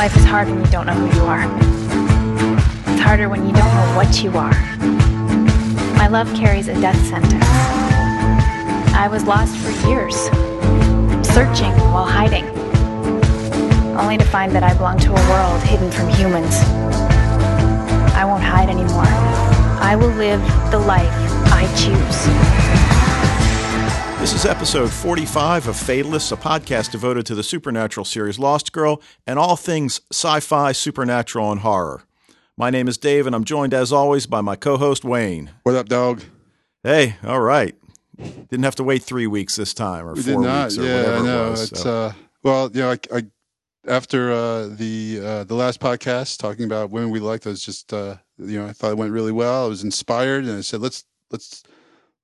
Life is hard when you don't know who you are. It's harder when you don't know what you are. My love carries a death sentence. I was lost for years, searching while hiding, only to find that I belong to a world hidden from humans. I won't hide anymore. I will live the life I choose. This is episode 45 of Fatalists, a podcast devoted to the supernatural series Lost Girl and all things sci fi, supernatural, and horror. My name is Dave, and I'm joined, as always, by my co host, Wayne. What up, dog? Hey, all right. Didn't have to wait three weeks this time or We four did not. weeks or yeah, whatever I know. it was. it's so. uh, well, you know, I, I after uh, the uh, the last podcast talking about women we liked, I was just uh, you know, I thought it went really well. I was inspired, and I said, let's let's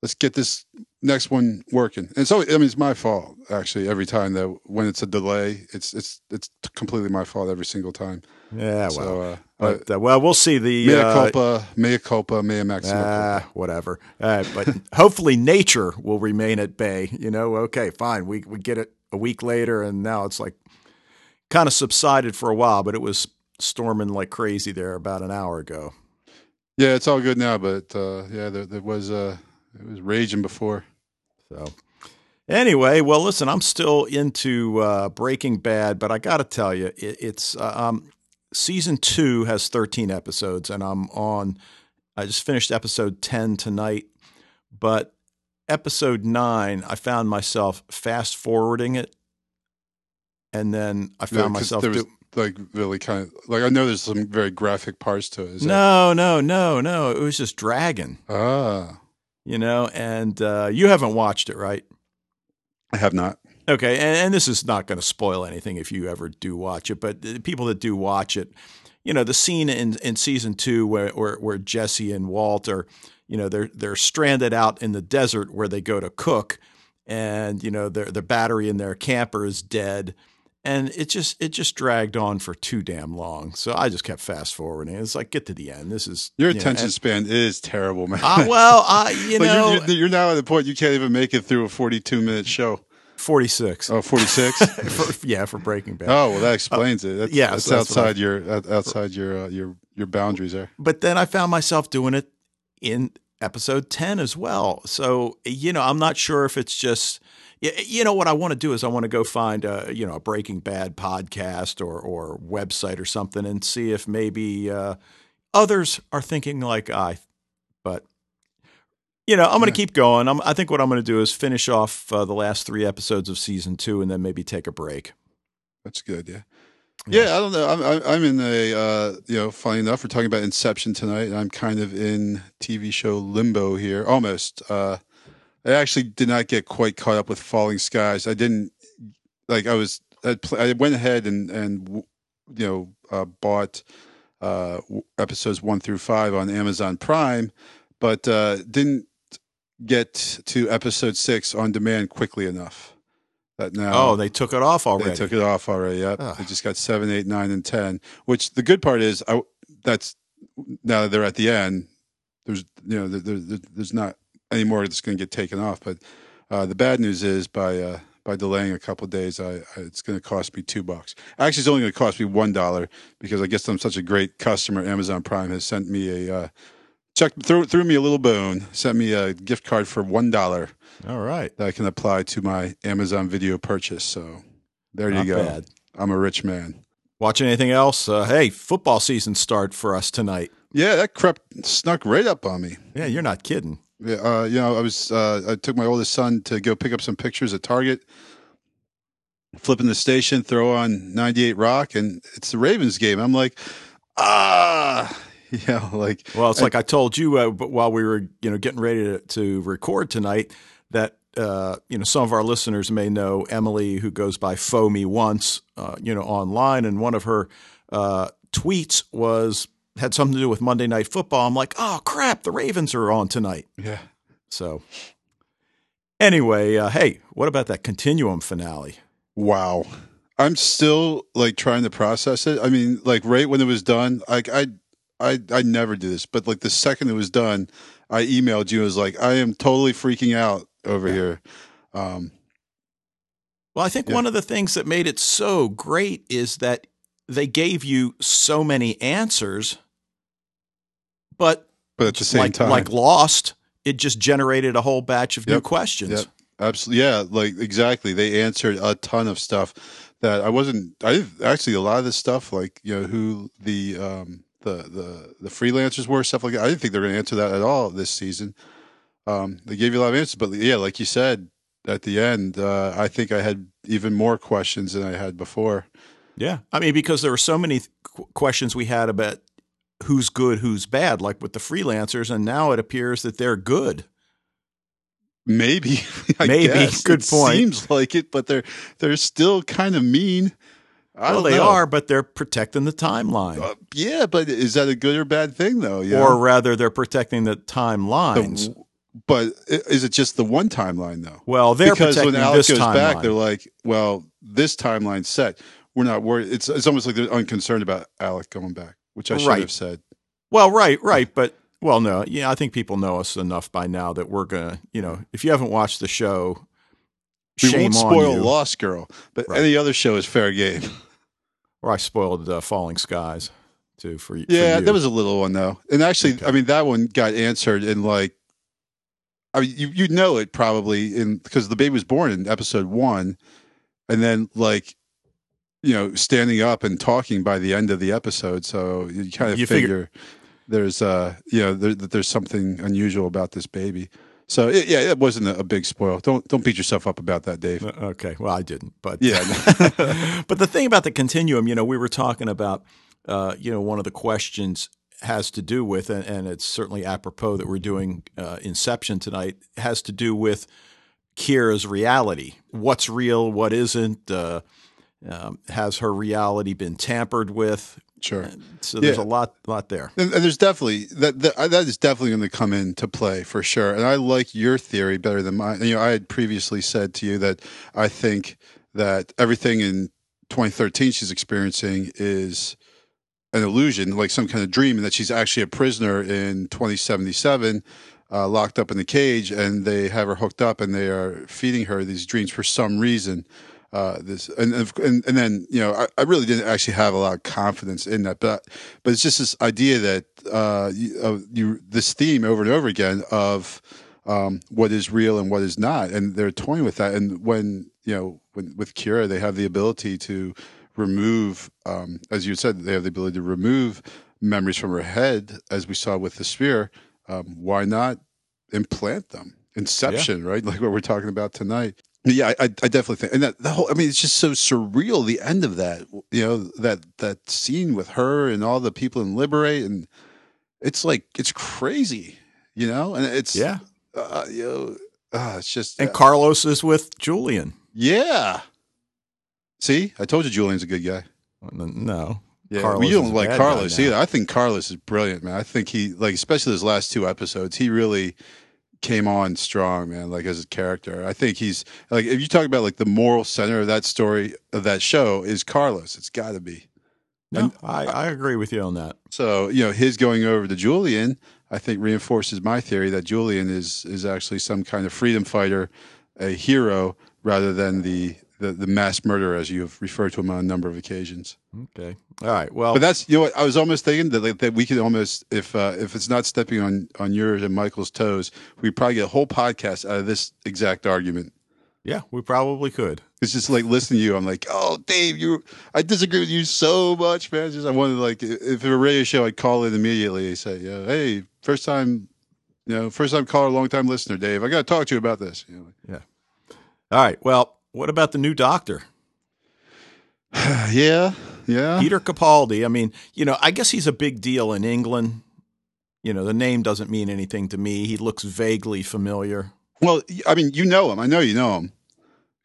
let's get this next one working. And so, I mean, it's my fault actually. Every time that when it's a delay, it's it's it's completely my fault every single time. yeah, well. so, uh, but, uh, well, we'll see the. mea uh, culpa, mea culpa, mea maxima Ah, whatever. Uh, but hopefully, nature will remain at bay. You know, okay, fine. We we get it a week later, and now it's like kind of subsided for a while, but it was storming like crazy there about an hour ago. Yeah, it's all good now, but uh, yeah, there, there was uh, it was raging before. So, anyway, well, listen, I'm still into uh, Breaking Bad, but I got to tell you, it, it's uh, um, season two has 13 episodes, and I'm on. I just finished episode 10 tonight, but episode nine, I found myself fast forwarding it, and then I Yeah, myself there was do- like really kind of like I know there's some very graphic parts to it. Is that- no, no, no, no. It was just dragging, ah, you know. And uh, you haven't watched it, right? I have not. Okay, and, and this is not going to spoil anything if you ever do watch it, but the people that do watch it, you know, the scene in, in season two where, where where Jesse and Walt are, you know, they're they're stranded out in the desert where they go to cook, and you know their the battery in their camper is dead, and it just it just dragged on for too damn long. So I just kept fast forwarding. It's like get to the end. This is Your you know, attention and- span is terrible, man. uh, well, I you Like, know you're, you're, you're now at the point you can't even make it through a 42 minute show. forty six. Oh, 46. for, yeah, for Breaking Bad. oh, well, that explains it. That's, yeah, that's so that's what I- outside your out- outside your uh, your your boundaries there. but then I found myself doing it in episode 10 as well. So, you know, I'm not sure if it's just you know what I want to do is I want to go find a you know a Breaking Bad podcast or or website or something and see if maybe uh, others are thinking like I. But you know, I'm going to keep going. I'm, I think what I'm going to do is finish off uh, the last three episodes of season two and then maybe take a break. That's good. Yeah. Yeah, I don't know. I'm I'm- I'm in a uh, you know, funny enough, we're talking about Inception tonight, and I'm kind of in TV show limbo here, almost. Uh, I actually did not get quite caught up with Falling Skies. I didn't like. I was. I, I went ahead and and you know uh, bought uh, episodes one through five on Amazon Prime, but uh, didn't get to episode six on demand quickly enough. That now Oh, they took it off already. they took it off already. Yep. Ugh. They just got seven, eight, nine, and ten. Which the good part is, I that's now that they're at the end. There's you know there, there, there's not any more that's going to get taken off. But uh, the bad news is by uh, by delaying a couple of days, I, I it's going to cost me two bucks. Actually, it's only going to cost me one dollar because I guess I'm such a great customer. Amazon Prime has sent me a uh, check threw threw me a little bone, sent me a gift card for one dollar All right. that I can apply to my Amazon video purchase. So there Not you go. bad. I'm a rich man. Watching anything else? Uh, hey, football season start for us tonight. Yeah, that crept snuck right up on me. Yeah, you're not kidding. Yeah, uh, you know, I was uh, I took my oldest son to go pick up some pictures at Target. Flipping the station, throw on 98 Rock, and it's the Ravens game. I'm like, ah, yeah, like Well, it's like I told you uh, but while we were, you know, getting ready to, to record tonight that uh, you know some of our listeners may know Emily, who goes by Foamy Once, uh, you know, online, and one of her uh, tweets was had something to do with Monday Night Football. I'm like, oh crap, the Ravens are on tonight. yeah. So anyway, uh, hey, what about that Continuum finale? Wow. I'm still like trying to process it. I mean, like right when it was done, like I I I never do this, but like the second it was done, I emailed you and was like, I am totally freaking out over here. Um Well, I think Yeah. one of the things that made it so great is that they gave you so many answers, but but at the same like, time, like Lost, it just generated a whole batch of new questions. Yep. Absolutely. Yeah. Like exactly. They answered a ton of stuff that I wasn't, I actually, a lot of this stuff, like, you know, who the, um, the, the, the freelancers were, stuff like that. I didn't think they were going to answer that at all this season. Um, they gave you a lot of answers, but yeah, like you said at the end, uh, I think I had even more questions than I had before. Yeah. I mean, because there were so many th- questions we had about who's good, who's bad, like with the freelancers, and now it appears that they're good. Maybe, I Maybe. guess. Good it point. Seems like it, but they're they're still kind of mean. I well, they know. are, but they're protecting the timeline. Uh, yeah, but is that a good or bad thing though? Yeah. Or rather, they're protecting the The- timelines. but is it just the one timeline though? well, they're because when Alec goes timeline. back, they're like, "Well, this timeline's set. We're not worried." It's it's almost like they're unconcerned about Alec going back, which I should Right. have said. Well, right, right, but well, no, yeah, I think people know us enough by now that we're gonna, you know, if you haven't watched the show, We shame won't on spoil you. Lost Girl, but Right. any other show is fair game. Or I spoiled uh, Falling Skies too for, y- for Yeah, you. there was a little one though, and actually, Okay. I mean, that one got answered in like, I mean, you you know it probably in because the baby was born in episode one, and then like, you know, standing up and talking by the end of the episode, so you kind of You figure, figure- there's uh, you know, there, that there's something unusual about this baby. So it, yeah, it wasn't a, a big spoil. Don't don't beat yourself up about that, Dave. Uh, Okay, well, I didn't, but Yeah. but the thing about the continuum, you know, we were talking about, uh, you know, one of the questions has to do with, and, and it's certainly apropos that we're doing uh, Inception tonight, has to do with Kiera's reality. What's real? What isn't? Uh, um, has her reality been tampered with? Sure. So there's Yeah. a lot, lot there. And, and there's definitely that, that that is definitely going to come into play for sure. And I like your theory better than mine. You know, I had previously said to you that I think that everything in 2013 she's experiencing is an illusion, like some kind of dream, and that she's actually a prisoner in 2077, uh, locked up in the cage, and they have her hooked up, and they are feeding her these dreams for some reason. Uh, this and, and and then you know I, I really didn't actually have a lot of confidence in that, but but it's just this idea that uh, you, uh, you this theme over and over again of um, what is real and what is not, and they're toying with that. And when you know when with Kiera, they have the ability to remove, um, as you said, they have the ability to remove memories from her head, as we saw with the sphere. Um, why not implant them? Inception, right? Like what we're talking about tonight. Yeah, I, I I definitely think, and that the whole. I mean, it's just so surreal. The end of that, you know, that that scene with her and all the people in Liber8, and it's like it's crazy, you know, and it's Yeah. uh, you know, uh, it's just And uh, Carlos is with Julian. yeah. See, I told you Julian's a good guy. No. Yeah, Carlos well, you don't like Carlos either. I think Carlos is brilliant, man. I think he like, especially those last two episodes, he really came on strong, man. Like as a character, I think he's like if you talk about like the moral center of that story of that show is Carlos. It's got to be. No, I, I agree with you on that. So you know, his going over to Julian, I think reinforces my theory that Julian is is actually some kind of freedom fighter, a hero rather than the the, the mass murderer as you have referred to him on a number of occasions. Okay. All right. Well, But that's you know what I was almost thinking that like, that we could almost if uh, if it's not stepping on on yours and Michael's toes, we probably get a whole podcast out of this exact argument. yeah, we probably could. It's just like listening to you. I'm like, oh, Dave, you. I disagree with you so much, man. It's Just I wanted like if it were a radio show, I'd call in immediately. and Say, yeah, hey, first time, you know, first time caller, long time listener, Dave. I got to talk to you about this. You know, All right. Well, what about the new doctor, yeah, yeah. Peter Capaldi? I mean, you know, I guess he's a big deal in England. You know, the name doesn't mean anything to me. He looks vaguely familiar. Well, I mean, you know him. I know you know him.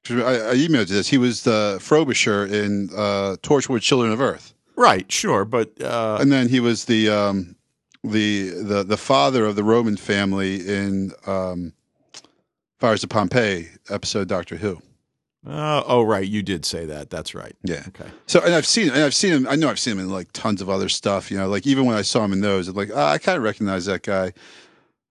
I, I emailed you this. He was the Frobisher in uh, Torchwood Children of Earth. Right. Sure. But uh, and then he was the um, the the the father of the Roman family in um, Fires of Pompeii episode Doctor Who. Uh, oh, right. You did say that. That's right. Yeah. Okay. So and I've seen and I've seen him. I know I've seen him in like tons of other stuff. You know, like even when I saw him in those, I'm like ah, I kind of recognize that guy.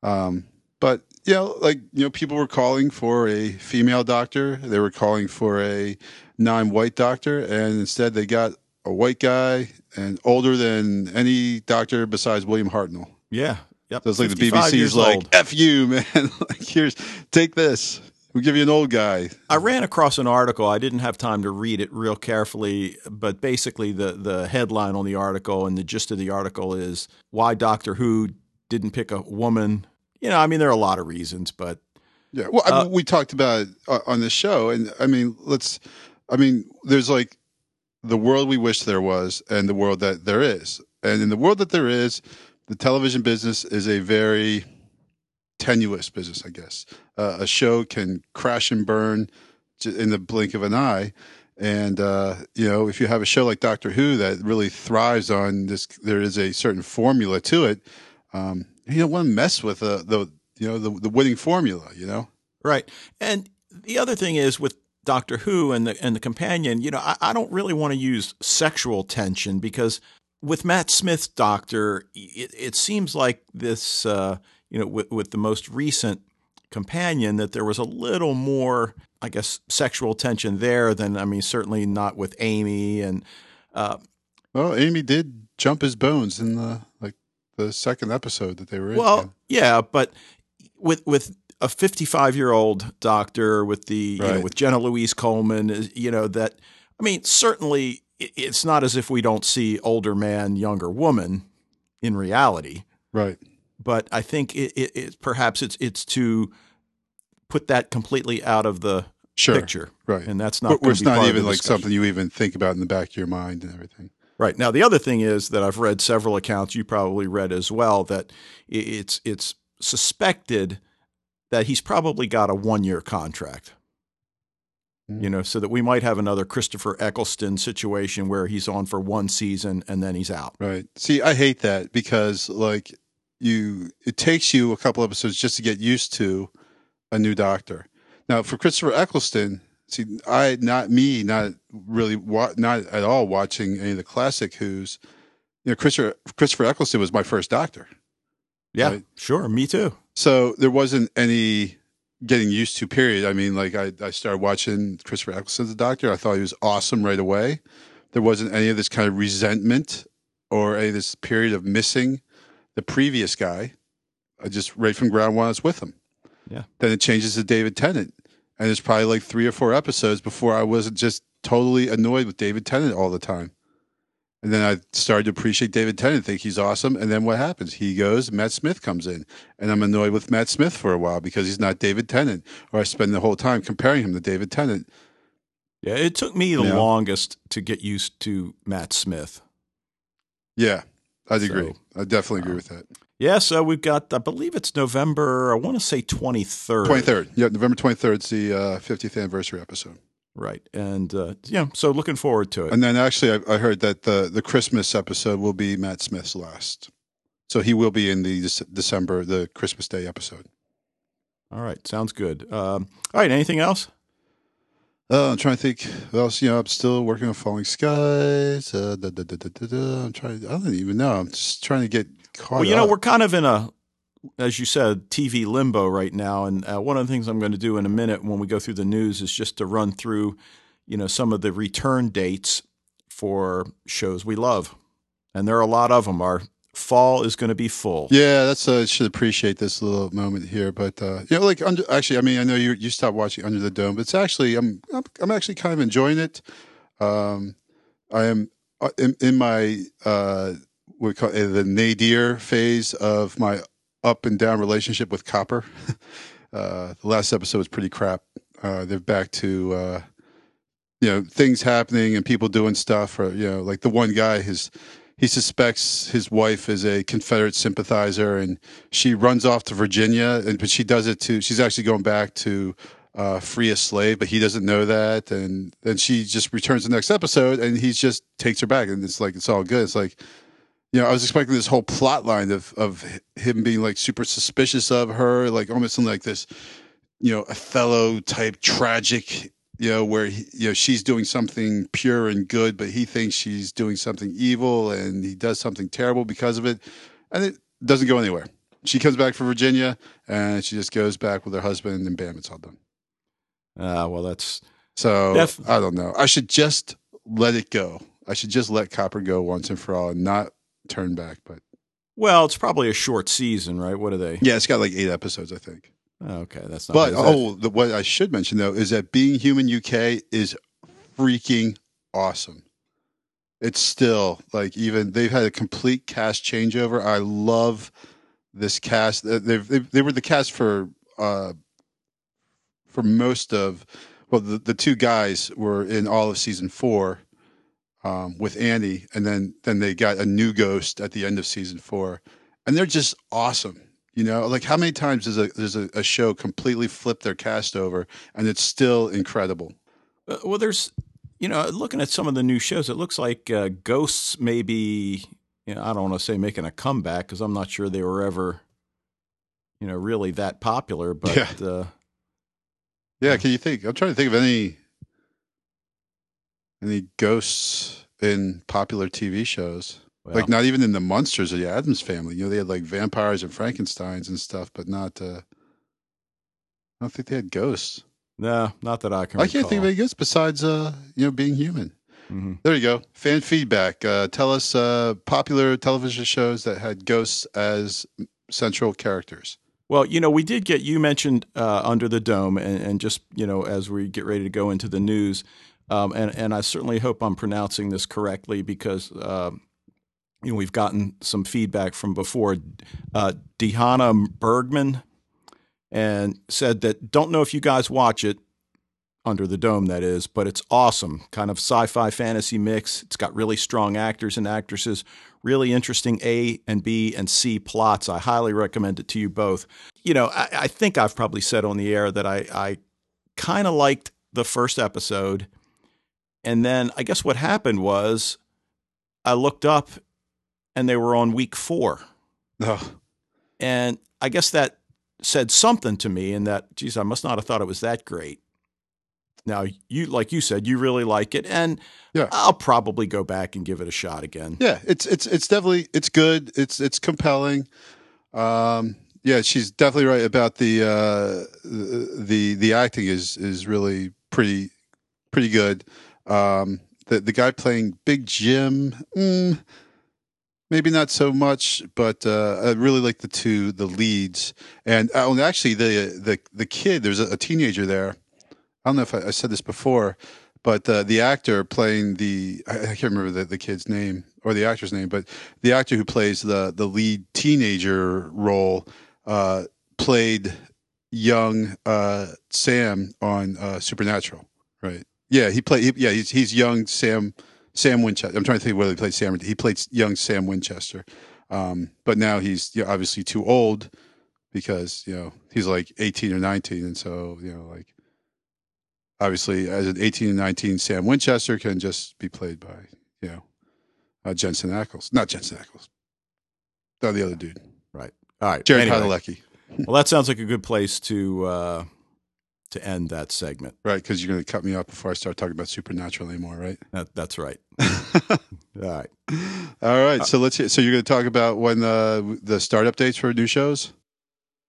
Um, but you know, like you know, people were calling for a female doctor. They were calling for a non-white doctor, and instead they got a white guy, and older than any doctor besides William Hartnell. Yeah. Yep. So it's like the 55 years BBC's like, old. F you, man. like, here's, take this. We'll give you an old guy. I ran across an article. I didn't have time to read it real carefully, but basically the the headline on the article and the gist of the article is why Doctor Who didn't pick a woman. You know, I mean, there are a lot of reasons, but Yeah. Well, I Uh, mean, we talked about it uh, on the show, and I mean, let's. I mean, there's like the world we wish there was, and the world that there is, and in the world that there is, the television business is a very tenuous business, I guess. Uh, a show can crash and burn in the blink of an eye. And uh, you know, if you have a show like Doctor Who that really thrives on this, there is a certain formula to it. Um, you don't want to mess with uh, the you know the the winning formula. You know, Right. And the other thing is with Doctor Who and the and the companion, you know, I, I don't really want to use sexual tension because with Matt Smith's Doctor, it, it seems like this, uh, you know, with, with the most recent companion, that there was a little more, I guess, sexual tension there than, I mean, certainly not with Amy and. Uh, well, Amy did jump his bones in the like the second episode that they were in. Well, yeah, but with with a 55 year old doctor with the you know with Jenna Louise Coleman, you know that I mean certainly it's not as if we don't see older man, younger woman in reality, right. But I think it, it, it perhaps it's it's to put that completely out of the Sure. picture, Right. and that's not. It's not even like discussion. something you even think about in the back of your mind and everything. Right now, the other thing is that I've read several accounts. You probably read as well that it's it's suspected that he's probably got a one year contract. Mm. You know, so that we might have another Christopher Eccleston situation where he's on for one season and then he's out. Right. See, I hate that because like you, it takes you a couple episodes just to get used to a new doctor. Now, for Christopher Eccleston, see, I not me, not really, wa- not at all watching any of the classic Who's. You know, Christopher Christopher Eccleston was my first doctor, Yeah, Right. sure, me too. so there wasn't any getting used to. Period. I mean, like I, I started watching Christopher Eccleston as a doctor. I thought he was awesome right away. There wasn't any of this kind of resentment or any of this period of missing the previous guy. I just right from ground one, I was with him. Yeah. Then it changes to David Tennant, and it's probably like three or four episodes before I wasn't just totally annoyed with David Tennant all the time. And then I started to appreciate David Tennant, think he's awesome. And then what happens? He goes, Matt Smith comes in, and I'm annoyed with Matt Smith for a while because he's not David Tennant, or I spend the whole time comparing him to David Tennant. Yeah, it took me the Yeah. longest to get used to Matt Smith. Yeah, I'd So, agree. I definitely agree um, with that. Yeah, so we've got, I believe it's November, I want to say 23rd. 23rd. Yeah, November 23rd is the uh, 50th anniversary episode. Right. And uh, yeah, so looking forward to it. And then actually, I, I heard that the, the Christmas episode will be Matt Smith's last. So he will be in the Dec- December, the Christmas Day episode. All right, sounds good. Um, all right, anything else? Uh, I'm trying to think. What else? You know, I'm still working on Falling Skies. Uh, da, da, da. I'm trying. I don't even know. I'm just trying to get caught Well, you know, up. we're kind of in a, as you said, TV limbo right now. And uh, one of the things I'm going to do in a minute when we go through the news is just to run through, you know, some of the return dates for shows we love. And there are a lot of them. Our fall is going to be full. Yeah, that's. Uh, should appreciate this little moment here, but uh, you know, like under, actually, I mean, I know you you stopped watching Under the Dome, but it's actually I'm I'm, I'm actually kind of enjoying it. Um, I am uh, in, in my uh, what we call it, the nadir phase of my up and down relationship with Copper. uh, the last episode was pretty crap. Uh, they're back to uh, you know things happening and people doing stuff, or you know, like the one guy his he suspects his wife is a Confederate sympathizer, and she runs off to Virginia, and but she does it to. She's actually going back to uh, free a slave, but he doesn't know that, and then she just returns the next episode, and he just takes her back, and it's like it's all good. It's like you know, I was expecting this whole plot line of of him being like super suspicious of her, like almost in like this, you know, Othello type tragic you know, where he, you know she's doing something pure and good, but he thinks she's doing something evil, and he does something terrible because of it, and it doesn't go anywhere. She comes back from Virginia, and she just goes back with her husband, and bam, it's all done. Uh, well, that's So Def- I don't know. I should just let it go. I should just let Copper go once and for all and not turn back. But Well, it's probably a short season, right? What are they? yeah, it's got like eight episodes, I think. Okay, that's not. But. That- oh, the, what I should mention though is that Being Human UK is freaking awesome. It's still like even they've had a complete cast changeover. I love this cast. They've, they they were the cast for uh for most of well the the two guys were in all of season four um, with Andy, and then then they got a new ghost at the end of season four, and they're just awesome. You know, like how many times does a does a, a show completely flip their cast over, and it's still incredible. Uh, well, there's, you know, looking at some of the new shows, it looks like uh, Ghosts maybe. you know, I don't want to say making a comeback because I'm not sure they were ever, you know, really that popular. But Yeah. uh, Yeah, can you think? I'm trying to think of any any ghosts in popular TV shows. Like not even in the Munsters of the Addams family. You know, they had like vampires and Frankenstein's and stuff, but not. uh I don't think they had ghosts. no, not that I can. I can't think of recall. any ghosts besides, uh, you know, being human. Mhm. There you go. Fan feedback. Uh, tell us uh, popular television shows that had ghosts as central characters. Well, you know, we did get you mentioned uh, under the dome, and, and just you know, as we get ready to go into the news, um, and and I certainly hope I'm pronouncing this correctly because um, you know we've gotten some feedback from before. Uh, Dehana Bergman, and said that don't know if you guys watch it under the dome that is but it's awesome. Kind of sci-fi fantasy mix. It's got really strong actors and actresses really interesting a and b and c plots. I highly recommend it to you both. You know i, I think i've probably said on the air that i, I kind of liked the first episode and then i guess what happened was i looked up and they were on week four Oh, and I guess that said something to me in that, geez, I must not have thought it was that great. Now, you, like you said, you really like it, and Yeah. I'll probably go back and give it a shot again. yeah, it's it's it's definitely it's good. It's it's compelling. Um, yeah, she's definitely right about the uh, the the acting is is really pretty pretty good. Um, the the guy playing Big Jim, mm, maybe not so much, but uh, I really like the two the leads. And uh, actually, the the the kid, there's a, a teenager there. I don't know if I, I said this before, but uh, the actor playing the I, I can't remember the, the kid's name or the actor's name, but the actor who plays the the lead teenager role uh, played young uh, Sam on uh, Supernatural, right? Yeah, he played. He, yeah, he's he's young Sam Sam Winchester. I'm trying to think whether he played Sam. He played young Sam Winchester, um, but now he's you know, obviously too old because you know he's like 18 or 19, and so you know like obviously as an 18 and 19 Sam Winchester can just be played by you know uh, Jensen Ackles, not Jensen Ackles, no, the other dude, Right. All right. Jared Anyway, Padalecki, well, that sounds like a good place to uh, to end that segment. right? Because you're going to cut me off before I start talking about Supernatural anymore, right? That, that's right. All right. All right, uh, so let's. Hear, so you're going to talk about when uh, the the start updates for new shows.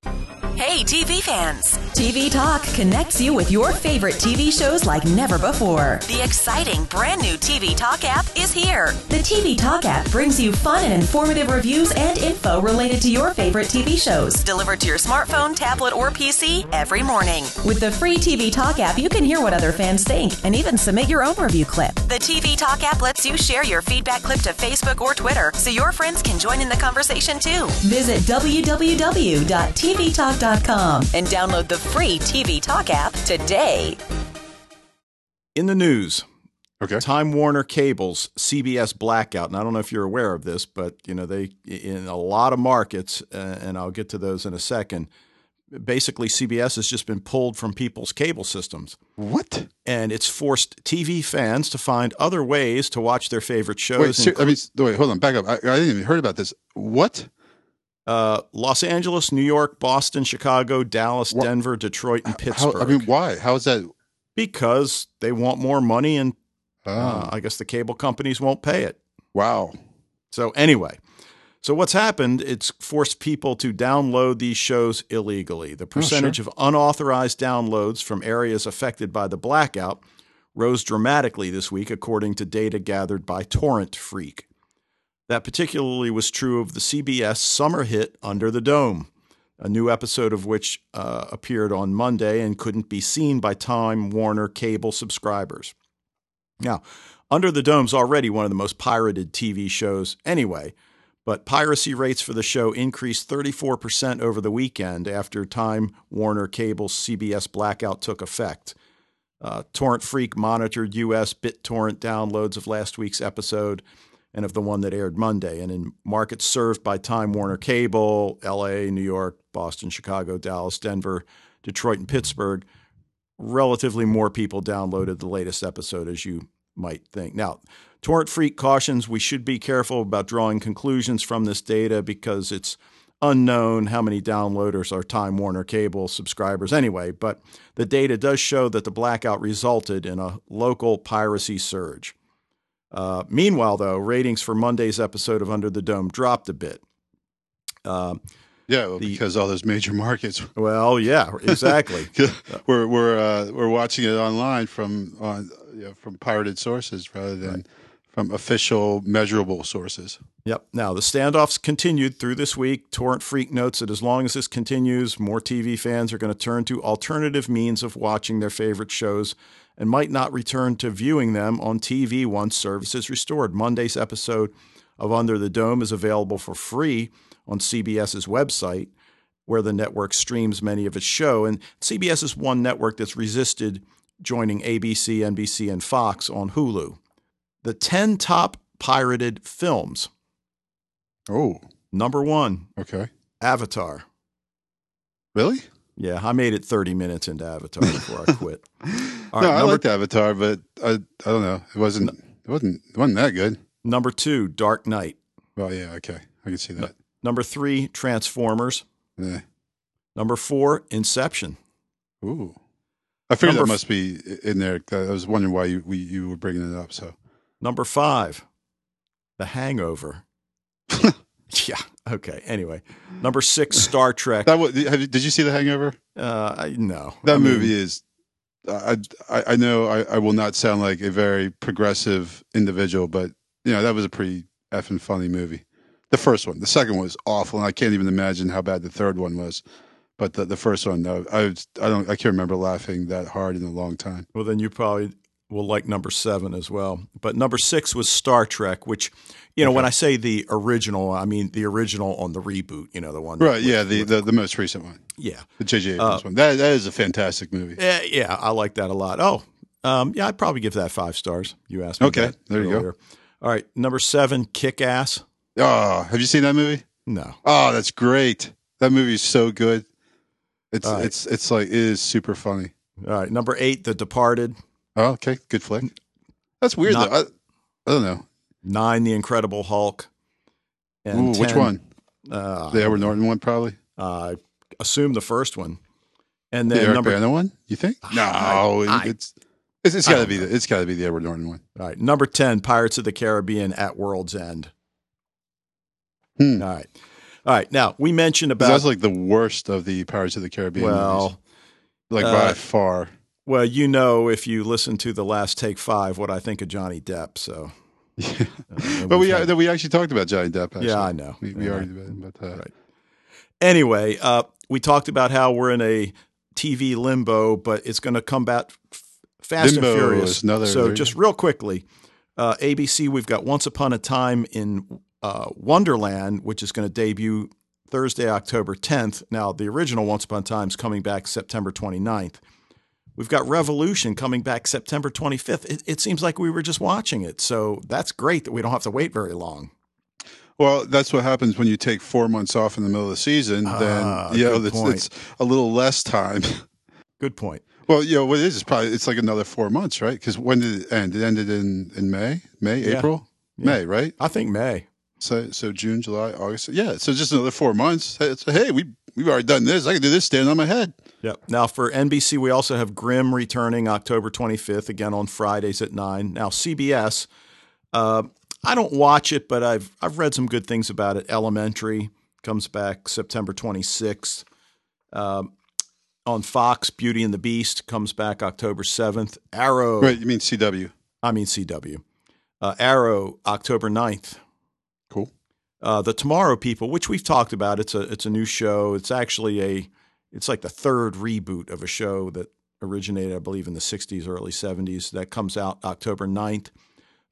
Hey, TV fans! TV Talk connects you with your favorite TV shows like never before. The exciting brand new TV Talk app is here. The TV Talk app brings you fun and informative reviews and info related to your favorite TV shows. Delivered to your smartphone, tablet, or PC every morning. With the free TV Talk app, you can hear what other fans think and even submit your own review clip. The TV Talk app lets you share your feedback clip to Facebook or Twitter so your friends can join in the conversation too. Visit www.tvtalk.com. And download the free TV Talk app today. In the news, Okay. Time Warner Cable's CBS blackout. And I don't know if you're aware of this, but you know they in a lot of markets, uh, and I'll get to those in a second. Basically, CBS has just been pulled from people's cable systems, What? and it's forced TV fans to find other ways to watch their favorite shows. Wait, ser- I mean, wait, hold on, back up. I, I didn't even heard about this. What? Uh, Los Angeles, New York, Boston, Chicago, Dallas, Wha- Denver, Detroit, and Pittsburgh. How, I mean, why? How is that? because they want more money, and Oh, uh, I guess the cable companies won't pay it. wow. So anyway, so what's happened? It's forced people to download these shows illegally. The percentage of unauthorized downloads from areas affected by the blackout rose dramatically this week, according to data gathered by Torrent Freak. That particularly was true of the CBS summer hit Under the Dome, a new episode of which uh, appeared on Monday and couldn't be seen by Time Warner cable subscribers. Now, Under the Dome's already one of the most pirated TV shows anyway, but piracy rates for the show increased 34% over the weekend after Time Warner Cable's CBS blackout took effect. Uh, Torrent Freak monitored U.S. BitTorrent downloads of last week's episode and of the one that aired Monday. And in markets served by Time Warner Cable, LA, New York, Boston, Chicago, Dallas, Denver, Detroit, and Pittsburgh, relatively more people downloaded the latest episode, as you might think. Now, Torrent Freak cautions we should be careful about drawing conclusions from this data because it's unknown how many downloaders are Time Warner Cable subscribers anyway, but the data does show that the blackout resulted in a local piracy surge. Uh, meanwhile, though, ratings for Monday's episode of Under the Dome dropped a bit. Uh, yeah, well, the, because all those major markets. Well, yeah, exactly. we're we're uh, we're watching it online from uh, you know, from pirated sources rather than right. from official measurable sources. Yep. Now the standoffs continued through this week. Torrent Freak notes that as long as this continues, more TV fans are going to turn to alternative means of watching their favorite shows and might not return to viewing them on TV once service is restored. Monday's episode of Under the Dome is available for free on CBS's website, where the network streams many of its show. And CBS is one network that's resisted joining ABC, NBC, and Fox on Hulu. The 10 top pirated films. Oh. Number one. Okay. Avatar. Really? Yeah, I made it 30 minutes into Avatar before I quit. All no, right, I liked Avatar, but I I don't know. It wasn't it wasn't it wasn't that good. Number two, Dark Knight. Well, yeah, okay, I can see that. No, number three, Transformers. Yeah. Number four, Inception. Ooh, I figured number that must be in there. I was wondering why you we, you were bringing it up. So, number five, The Hangover. yeah. Okay. Anyway, number six, Star Trek. that was, did you see The Hangover? Uh, I, no. That I movie mean, is I, I, I know I, I will not sound like a very progressive individual, but you know that was a pretty effing funny movie. The first one, the second one was awful, and I can't even imagine how bad the third one was. But the, the first one, I, I, I don't I can't remember laughing that hard in a long time. Well, then you probably will like number seven as well. But number six was Star Trek, which you know, okay. when I say the original, I mean the original on the reboot. You know, the one. Right. With, yeah. The, the, the most recent one. Yeah. The J.J. Abrams uh, one. That that is a fantastic movie. Yeah. Yeah. I like that a lot. Oh, um, yeah. I'd probably give that five stars. You asked me. Okay. there you earlier. go. All right. Number seven, Kick Ass. Oh, have you seen that movie? No. Oh, that's great. That movie is so good. It's right. it's it's like it is super funny. All right. Number eight, The Departed. Oh, okay. Good flick. That's weird Not, though. I, I don't know nine, The Incredible Hulk. And Ooh, 10, which one? Uh, the Edward Norton one, probably. Uh, I assume the first one. And then the Eric number one. You think? No, I, it's it's, it's got to be the it's got to be the Edward Norton one. All right, number ten, Pirates of the Caribbean at World's End. Hmm. All right, all right. Now we mentioned about that's like the worst of the Pirates of the Caribbean. Well, movies. like uh, by far. Well, you know, if you listen to the last take five, what I think of Johnny Depp. So yeah. Uh, but we had, we actually talked about Johnny Depp. Actually. Yeah, I know. We, we yeah. argued about but uh, right. Anyway, uh, we talked about how we're in a TV limbo, but it's going to come back fast limbo and furious. Another, so just real quickly, uh, ABC, we've got Once Upon a Time in uh, Wonderland, which is going to debut Thursday, October 10th. Now, the original Once Upon a Time is coming back September 29th. We've got Revolution coming back September 25th. It, it, seems like we were just watching it. So that's great that we don't have to wait very long. Well, that's what happens when you take four months off in the middle of the season. Then, uh, you know, it's, it's, a little less time. Good point. Well, you know, what it is, it's probably, it's like another four months, right? Because when did it end? It ended in, in May, May, yeah. April, yeah. May, right? I think May. So, so June, July, August. Yeah. So just another four months. So, hey, we, we've already done this. I can do this standing on my head. Yep. Now for NBC, we also have Grimm returning October 25th, again on Fridays at 9. Now CBS, uh, I don't watch it, but I've, I've read some good things about it. Elementary comes back September 26th. Um, on Fox, Beauty and the Beast comes back October 7th. Arrow, Right, you mean CW? I mean CW. Uh, Arrow, October 9th. Uh, the Tomorrow People, which we've talked about, it's a it's a new show. It's actually a it's like the third reboot of a show that originated, I believe, in the 60s, early 70s. That comes out October 9th.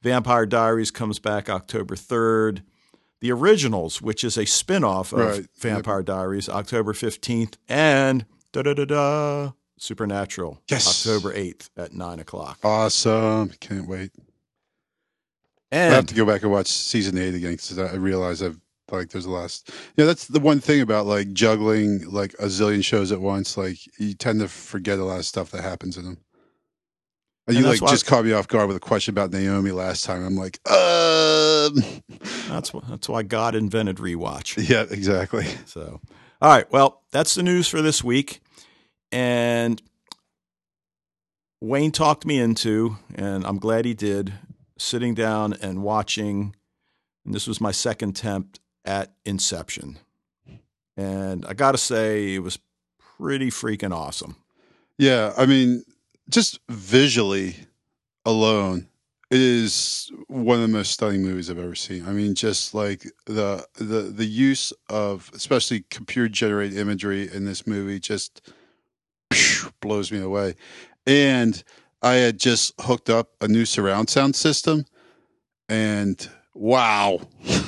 Vampire Diaries comes back October 3rd. The Originals, which is a spin-off of Right. Vampire Diaries, October 15th. And da da da da Supernatural, Yes. October 8th at 9 o'clock. Awesome. Can't wait. I have to go back and watch season eight again because I realize I've like there's a last. Yeah, that's the one thing about like juggling like a zillion shows at once. Like you tend to forget a lot of stuff that happens in them. And And you like just caught me off guard with a question about Naomi last time. I'm like, um, that's, that's why God invented rewatch. yeah, exactly. So, all right. Well, that's the news for this week. And Wayne talked me into, and I'm glad he did, sitting down and watching. And this was my second attempt at Inception. And I got to say, it was pretty freaking awesome. Yeah, I mean, just visually alone, it is one of the most stunning movies I've ever seen. I mean, just like the the the use of especially computer generated imagery in this movie just blows me away. And I had just hooked up a new surround sound system, and wow.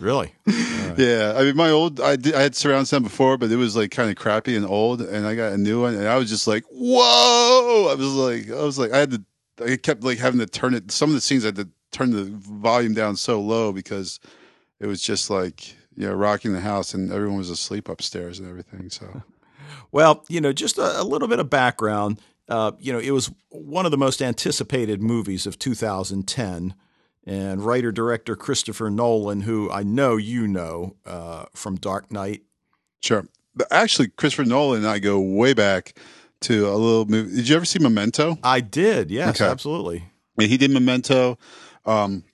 Really? Yeah, I mean, my old I did, I had surround sound before, but it was like kind of crappy and old, and I got a new one, and I was just like, whoa! I was like, I was like, I had to, I kept like having to turn it. Some of the scenes I had to turn the volume down so low because it was just like you know rocking the house, and everyone was asleep upstairs and everything. So Well, you know, just a, a little bit of background. Uh, you know, it was one of the most anticipated movies of 2010. And writer director Christopher Nolan, who I know you know uh, from Dark Knight. sure, but actually, Christopher Nolan and I go way back to a little movie. Did you ever see Memento? I did, yes, Okay. absolutely. Mean, he did Memento. Um,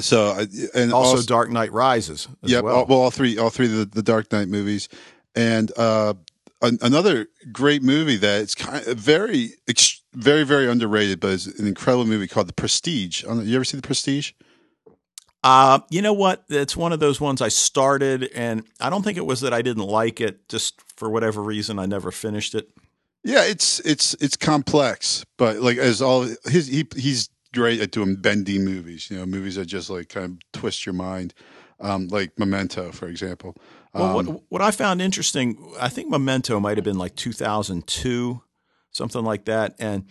so I- and Also, Dark Knight Rises. As Yeah, well. all, well, all three, all three of the, the Dark Knight movies, and uh, an, another great movie that it's kind of very, very, very underrated, but it's an incredible movie called The Prestige. Know, You ever see The Prestige? Uh, you know what? It's one of those ones I started, and I don't think it was that I didn't like it. Just for whatever reason, I never finished it. Yeah, it's it's it's complex, but like as all his he he's great at doing bendy movies. You know, movies that just like kind of twist your mind, um, like Memento, for example. Well, Um, what, what I found interesting, I think Memento might have been like 2002, something like that. And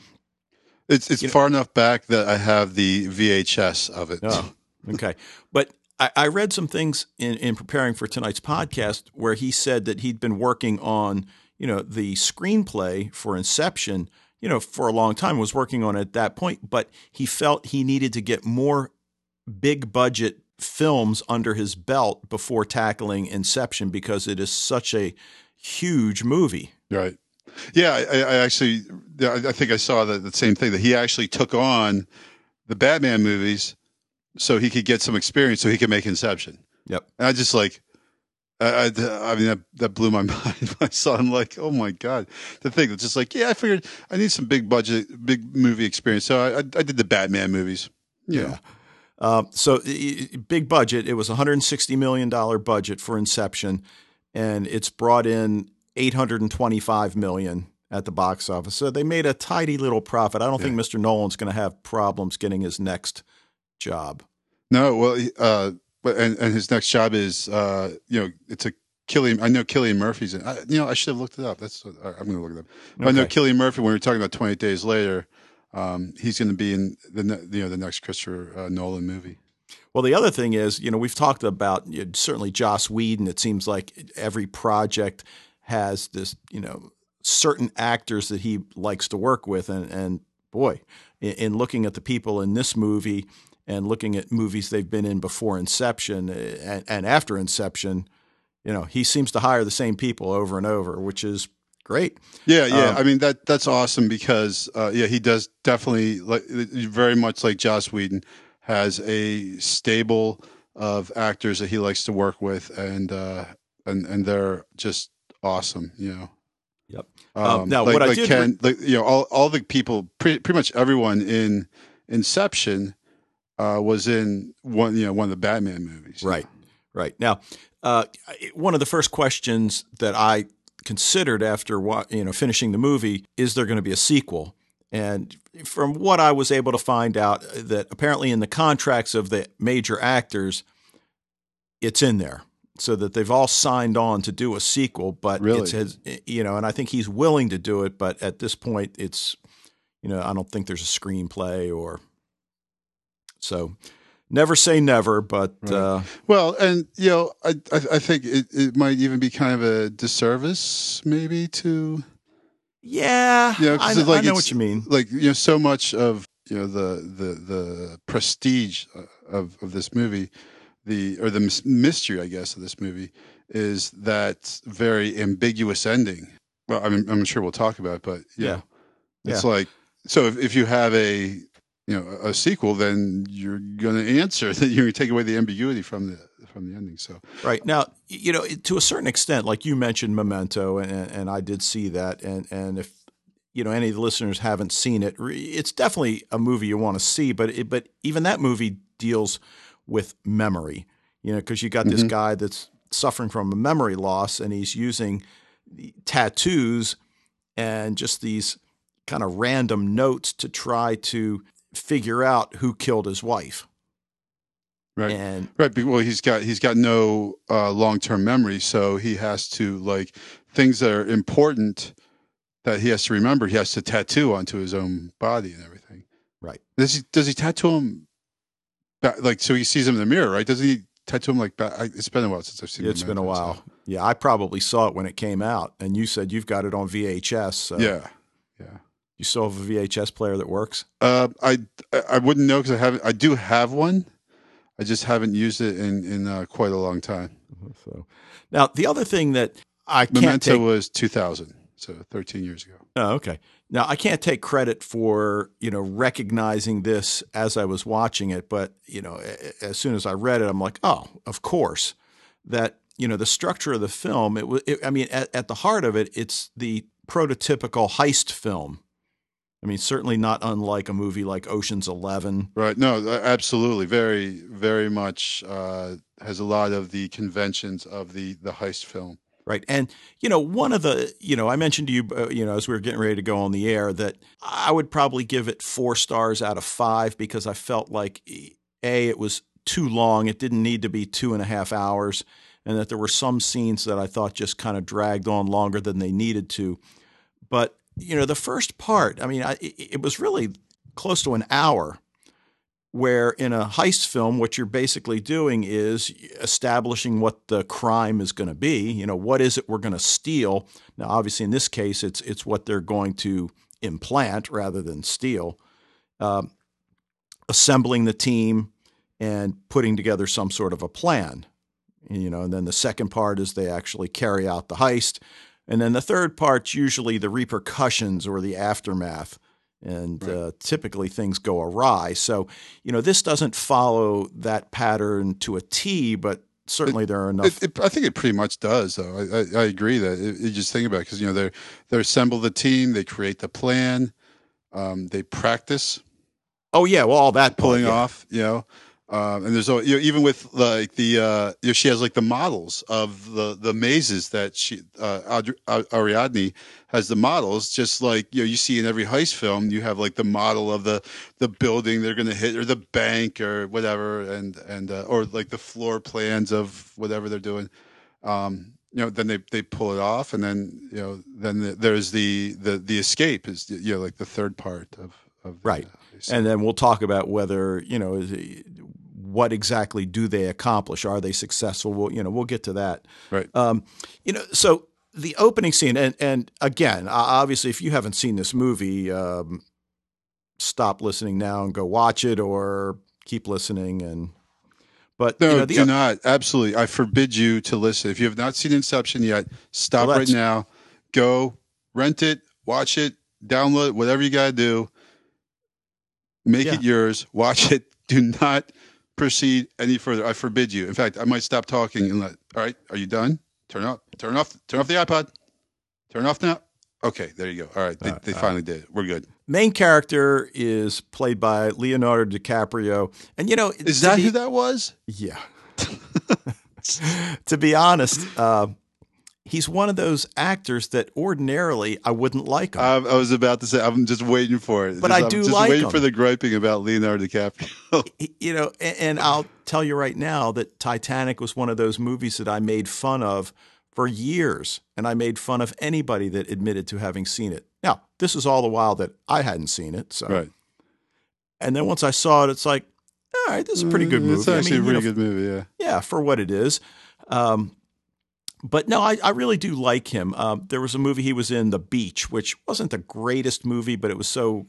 it's it's you know- far enough back that I have the VHS of it. oh, okay, but I, I read some things in, in preparing for tonight's podcast where he said that he'd been working on, you know, the screenplay for Inception, you know, for a long time. Was working on it at that point, but he felt he needed to get more big budget films under his belt before tackling Inception because it is such a huge movie. Right. Yeah, I, I actually, I think I saw the, the same thing that he actually took on the Batman movies so he could get some experience, so he could make Inception. Yep. And I just like, I, I, I mean, that, that blew my mind. I saw him like, oh my god, the thing that's just like, yeah, I figured I need some big budget, big movie experience, so I, I, I did the Batman movies. Yeah. know. Uh, so big budget. It was a 160 million dollar budget for Inception, and it's brought in 825 million at the box office. So they made a tidy little profit. I don't think Mr. Nolan's going to have problems getting his next job. No, well, uh, but and, and his next job is, uh, you know, it's a Cillian. I know Cillian Murphy's in. I, you know, I should have looked it up. That's what, I'm going to look it up. But I know Okay. Cillian Murphy. When we were talking about 28 Days Later, um, he's going to be in the you know the next Christopher uh, Nolan movie. Well, the other thing is, you know, we've talked about you know, certainly Joss Whedon. It seems like every project has this, you know, certain actors that he likes to work with, and and boy, in, in looking at the people in this movie and looking at movies they've been in before Inception eh, and, and after Inception, you know, he seems to hire the same people over and over, which is great. Yeah, yeah. Um, I mean that that's awesome because uh, yeah, he does definitely like very much like Joss Whedon has a stable of actors that he likes to work with, and uh, and and they're just awesome. You know. Yep. Um, Um, now, like, what I like did Ken, like, you know, all, all the people, pretty, pretty much everyone in Inception uh, was in one, you know, one of the Batman movies. Right, right. Now, uh, one of the first questions that I considered after you know finishing the movie is there going to be a sequel? And from what I was able to find out, uh, that apparently in the contracts of the major actors, it's in there, so that they've all signed on to do a sequel. But Really? it's his, you know, and I think he's willing to do it. But at this point, it's you know, I don't think there's a screenplay or so. Never say never, but Right. uh, Well, and you know, I I, I think it, it might even be kind of a disservice, maybe to Yeah, Yeah, I, 'cause kn- it's like I know what you mean. like you know so much of you know the the the prestige uh, of of this movie the or the mystery i guess of this movie is that very ambiguous ending well i mean i'm sure we'll talk about it but you Yeah. know, it's like so if, if you have a you know a sequel then you're going to answer that you're going to take away the ambiguity from the from the ending so Right now, you know, to a certain extent, like you mentioned, Memento, and, and I did see that, and and if you know any of the listeners haven't seen it, it's definitely a movie you want to see. But it, but even that movie deals with memory, you know, because you got this Mhm. guy that's suffering from a memory loss, and he's using tattoos and just these kind of random notes to try to figure out who killed his wife. right And Right. Well, he's got he's got no uh, long term memory, so he has to like things that are important that he has to remember. He has to tattoo onto his own body and everything. Right. Does he does he tattoo him? Back, like so, he sees him in the mirror, right? Doesn't he tattoo him like back? I, it's been a while since I've seen. It's been a while. so- Yeah, I probably saw it when it came out, and you said you've got it on VHS. So yeah. You still have a VHS player that works. Uh, I I- wouldn't know because I haven't. I do have one. I just haven't used it in in uh, quite a long time. So now the other thing that I can't Memento take. was 2000, so 13 years ago. Oh, okay. Now I can't take credit for you know recognizing this as I was watching it, but you know as soon as I read it, I'm like, oh, of course. That you know the structure of the film. It was. I mean, at, at the heart of it, it's the prototypical heist film. I mean, certainly not unlike a movie like Ocean's Eleven. Right. No, absolutely. Very, very much uh, has a lot of the conventions of the the heist film. Right. And, you know, one of the, you know, I mentioned to you, uh, you know, as we were getting ready to go on the air, that I would probably give it four stars out of five because I felt like, A, it was too long. It didn't need to be two and a half hours. And that there were some scenes that I thought just kind of dragged on longer than they needed to. But, you know, the first part, I mean, I, it was really close to an hour where in a heist film what you're basically doing is establishing what the crime is going to be. You know what is it we're going to steal? Now obviously in this case it's it's what they're going to implant rather than steal. Um, assembling the team and putting together some sort of a plan you know and then the second part is they actually carry out the heist and then the third part's usually the repercussions or the aftermath and Right. uh, typically things go awry so you know this doesn't follow that pattern to a t but certainly there are enough It, it, I think it pretty much does, though. I, I, I agree that it, you just think about it because you know they they assemble the team, they create the plan, um, they practice oh yeah well all that pulling yeah. off, you know. Um, and there's you know, even with like the uh, you know, she has like the models of the the mazes that she uh, uh, Ariadne has the models just like you know you see in every heist film you have like the model of the the building they're going to hit or the bank or whatever and and uh, or like the floor plans of whatever they're doing um you know then they they pull it off and then you know then the, there's the the the escape is you know like the third part of of the, Right. and then we'll talk about whether you know is it- what exactly do they accomplish are they successful we'll you know we'll get to that right Um, you know, so the opening scene, and and again, obviously, if you haven't seen this movie, um, stop listening now and go watch it, or keep listening. And but No, you know, do not. Absolutely. I forbid you to listen. If you have not seen Inception yet, stop Well, right now. Go rent it, watch it, download it, whatever you got to do. Make Yeah. it yours. Watch it. Do not proceed any further. I forbid you. In fact, I might stop talking and let. All right, are you done? Turn off. Turn off. Turn off the iPod. Turn off now. Okay, there you go. All right, they, Uh, they finally did. it. We're good. Main character is played by Leonardo DiCaprio, and you know Is that be- who that was? Yeah. to be honest, uh, he's one of those actors that ordinarily I wouldn't like him. I, I was about to say. I'm just waiting for it. But Just- I do I'm just like waiting him. for the griping about Leonardo DiCaprio. You know, and, and I'll tell you right now that Titanic was one of those movies that I made fun of for years, and I made fun of anybody that admitted to having seen it. Now, this is all the while that I hadn't seen it, so. right. And then once I saw it, it's like, all right, this is a pretty good Mm, movie. It's actually I mean, a you pretty know, good movie. Yeah. yeah, for what it is. Um, but no, I, I really do like him. Um, there was a movie he was in, The Beach, which wasn't the greatest movie, but it was so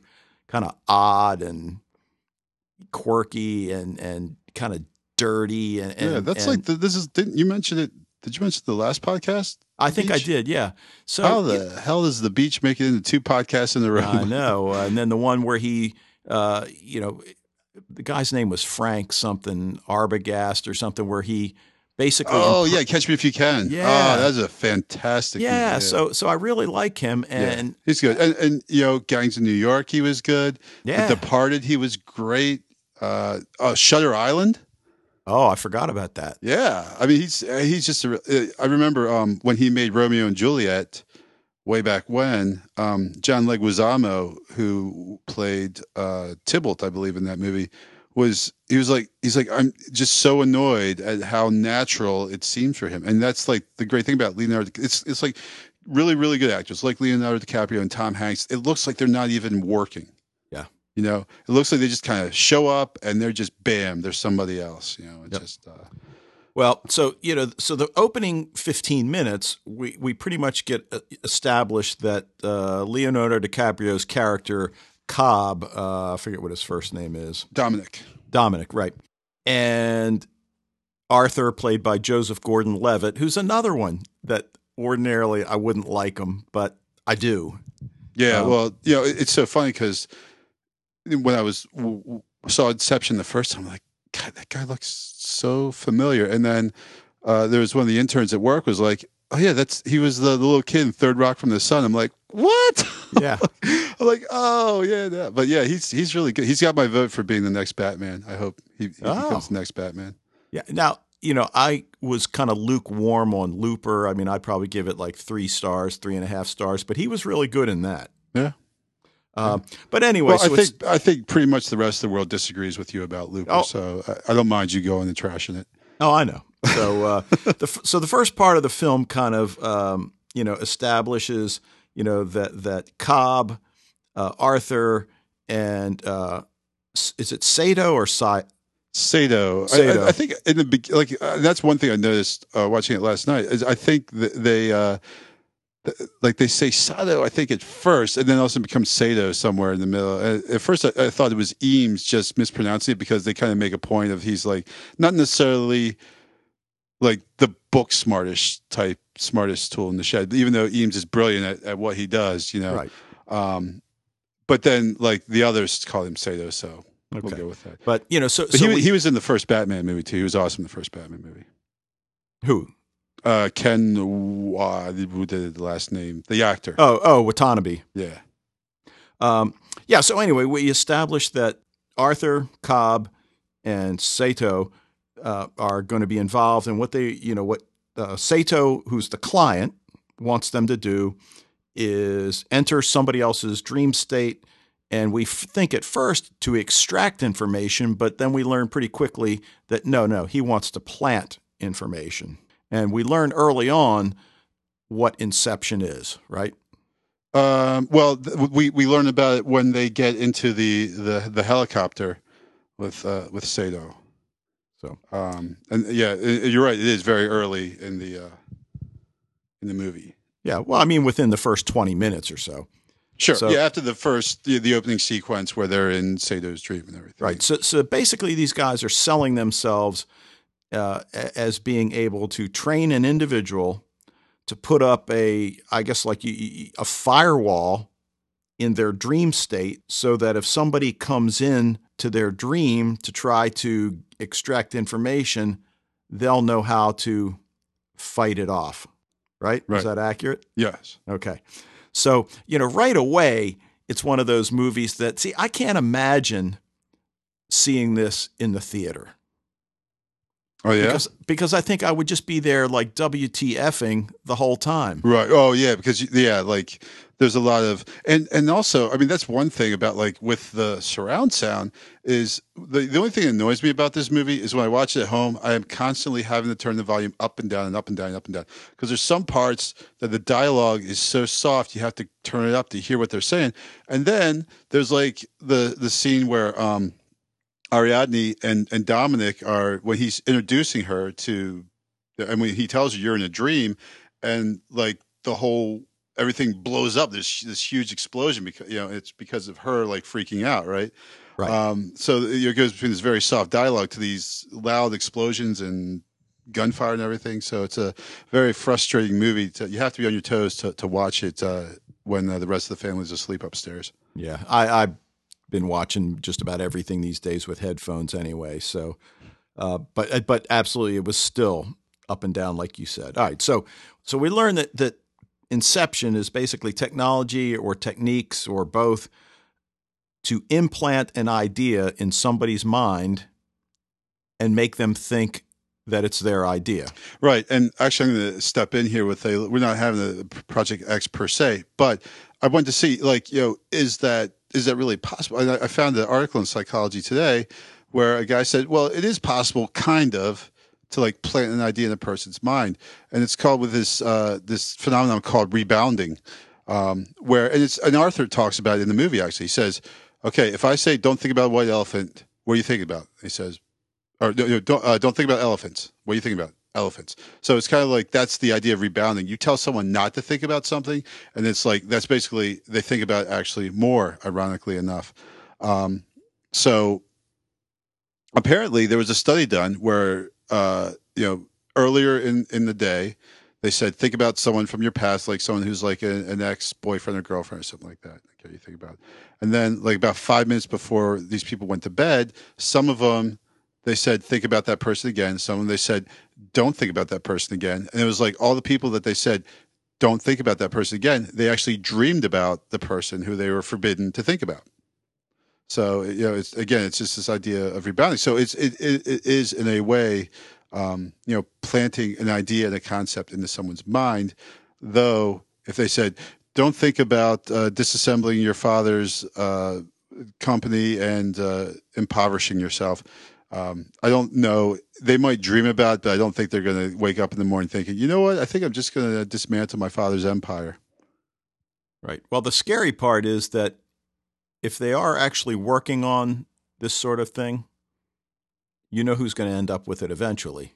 kind of odd and quirky and and kind of dirty. And, and yeah, that's and like the, this is. Didn't you mention it? Did you mention the last podcast? I think I did. Yeah. So How the hell does the beach make it into two podcasts in a row? I know. Uh, and then the one where he, uh, you know, the guy's name was Frank something Arbogast or something, where he basically Oh yeah, Catch Me If You Can. Yeah. oh, that's a fantastic. yeah, movie, So so I really like him, Yeah. and he's good, and and you know, Gangs of New York, he was good. Yeah. The Departed, he was great. Uh, oh, Shutter Island. oh, I forgot about that. Yeah, I mean, he's uh, he's just. A, uh, I remember um, when he made Romeo and Juliet way back when. Um, John Leguizamo, who played uh, Tybalt, I believe, in that movie, was he was like he's like I'm just so annoyed at how natural it seems for him, and that's like the great thing about Leonardo. It's it's like really really good actors like Leonardo DiCaprio and Tom Hanks. It looks like they're not even working. Yeah. You know, it looks like they just kind of show up and they're just bam, there's somebody else. You know, it's Yep. just uh, Well, so you know, so the opening fifteen minutes, we we pretty much get uh, established that uh, Leonardo DiCaprio's character Cobb, uh, I forget what his first name is, Dominic. Dominic, right, and Arthur, played by Joseph Gordon-Levitt, who's another one that ordinarily I wouldn't like him, but I do. Yeah, Um, well, you know, it's so funny because when I was w- w- saw Inception the first time, I'm like, God, that guy looks so familiar. And then uh, there was one of the interns at work was like, Oh yeah, that's he was the, the little kid in Third Rock from the Sun. I'm like, what? Yeah. I'm like, oh yeah, yeah. but yeah, he's he's really good. He's got my vote for being the next Batman. I hope he, he Oh. becomes the next Batman. Yeah. Now, you know, I was kind of lukewarm on Looper. I mean, I'd probably give it like three stars, three and a half stars, but he was really good in that. Yeah. Um, but anyway, Well, so I think I think pretty much the rest of the world disagrees with you about Looper, Oh. so I, I don't mind you going and trashing it. Oh, I know. So, uh, the so the first part of the film kind of um, you know establishes you know that that Cobb, uh, Arthur, and uh, is it Sato or Sai? Sato. I- Sato. I, I think in the like uh, that's one thing I noticed uh, watching it last night is I think that they uh, like they say Sato I think at first and then also becomes Sato somewhere in the middle. At first I, I thought it was Eames just mispronouncing it because they kind of make a point of he's like not necessarily like the book smartest type smartest tool in the shed even though Eames is brilliant at, at what he does you know Right. um, but then like the others call him Sato so we'll go with that. But you know, so, so he, we- he was in the first Batman movie too. He was awesome in the first Batman movie. who? Uh, Ken, uh, who did the last name? The actor. Oh, oh, Watanabe. Yeah. Um, yeah. So anyway, we established that Arthur Cobb and Sato uh, are going to be involved, and what they, you know, what uh, Sato, who's the client, wants them to do is enter somebody else's dream state. And we think at first to extract information, but then we learn pretty quickly that no, no, he wants to plant information. And we learn early on what inception is, right? Um, well, th- we we learn about it when they get into the the, the helicopter with uh, with Sato. So Um, and yeah, i- you're right. It is very early in the uh, in the movie. Yeah, well, I mean, within the first 20 minutes or so. Sure. So- yeah, after the first the, the opening sequence where they're in Sato's dream and everything. Right. So, so basically, these guys are selling themselves uh, as being able to train an individual to put up a, I guess, like a firewall in their dream state so that if somebody comes in to their dream to try to extract information, they'll know how to fight it off. Right? Right. Is that accurate? Yes. Okay. So, you know, right away, it's one of those movies that, see, I can't imagine seeing this in the theater. Oh yeah, Because, because I think I would just be there like WTFing the whole time. right. Oh yeah, because yeah, like there's a lot of and and also, I mean, that's one thing about like with the surround sound is the the only thing that annoys me about this movie is when I watch it at home, I am constantly having to turn the volume up and down and up and down and up and down. Because there's some parts that the dialogue is so soft you have to turn it up to hear what they're saying, and then there's like the the scene where um Ariadne and, and Dominic are when he's introducing her to, I mean, he tells her you're in a dream, and like the whole everything blows up. There's this huge explosion because you know it's because of her like freaking out, right? Right. Um, so it goes between this very soft dialogue to these loud explosions and gunfire and everything. So it's a very frustrating movie. To, you have to be on your toes to, to watch it uh, when uh, the rest of the family's asleep upstairs. Yeah, I, I've been watching just about everything these days with headphones anyway. So, uh, but but absolutely, it was still up and down, like you said. All right, so so we learned that that Inception is basically technology or techniques or both to implant an idea in somebody's mind and make them think that it's their idea. Right. And actually, I'm going to step in here with a, we're not having a Project X per se, but I wanted to see, like, you know, is that, is that really possible? I, I found an article in Psychology Today where a guy said, well, it is possible, kind of, to like plant an idea in a person's mind. And it's called with this, uh, this phenomenon called rebounding, um, where, and it's, and Arthur talks about it in the movie, actually. He says, okay, if I say, don't think about white elephant, what are you thinking about? He says, or no, don't uh, don't think about elephants. What are you thinking about? Elephants. So it's kind of like that's the idea of rebounding. You tell someone not to think about something, and it's like that's basically they think about actually more. Ironically enough, um, so apparently there was a study done where uh, you know earlier in in the day they said think about someone from your past, like someone who's like a, an ex boyfriend or girlfriend or something like that. Okay, you think about, it. and then like about five minutes before these people went to bed, some of them they said think about that person again some of them they said don't think about that person again and it was like all the people that they said don't think about that person again they actually dreamed about the person who they were forbidden to think about so you know it's again it's just this idea of rebounding so it's it, it, it is in a way um, you know planting an idea and a concept into someone's mind though if they said don't think about uh, disassembling your father's uh, company and uh, impoverishing yourself um, I don't know. They might dream about it, but I don't think they're going to wake up in the morning thinking, you know what? I think I'm just going to dismantle my father's empire. Right. Well, the scary part is that if they are actually working on this sort of thing, you know who's going to end up with it eventually.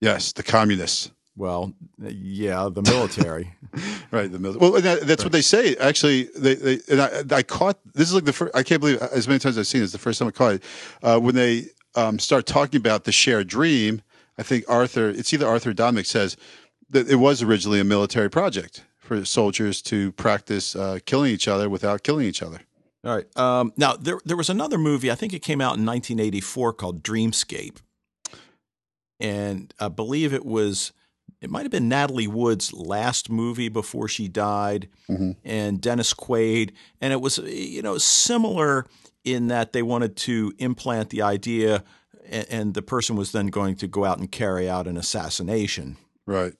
Yes, the communists. Well, yeah, the military. right, the military. Well, that, that's what they say. Actually, they, they and I, I caught this is like the first. I can't believe as many times I've seen this. the first time I caught it uh, when they um, start talking about the shared dream. I think Arthur, it's either Arthur Dominic says that it was originally a military project for soldiers to practice uh, killing each other without killing each other. All right. Um, now there there was another movie. I think it came out in 1984 called Dreamscape, and I believe it was it might have been Natalie Wood's last movie before she died, Mhm. and Dennis Quaid, and it was you know similar in that they wanted to implant the idea, and, and the person was then going to go out and carry out an assassination. Right.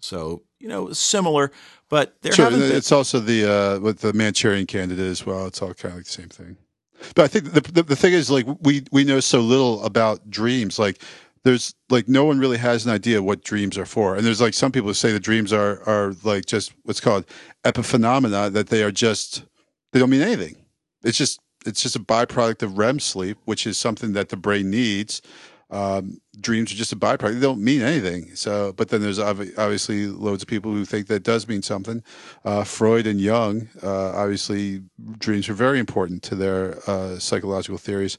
So you know similar, but there Sure, haven't been. it's also the uh, with the Manchurian Candidate as well. It's all kind of like the same thing. But I think the, the the thing is like we we know so little about dreams. Like there's like no one really has an idea what dreams are for. And there's like some people who say the dreams are are like just what's called epiphenomena that they are just they don't mean anything. It's just it's just a byproduct of REM sleep, which is something that the brain needs. Um, dreams are just a byproduct; they don't mean anything. So, but then there's obvi- obviously loads of people who think that does mean something. Uh, Freud and Jung, uh, obviously, dreams are very important to their uh, psychological theories.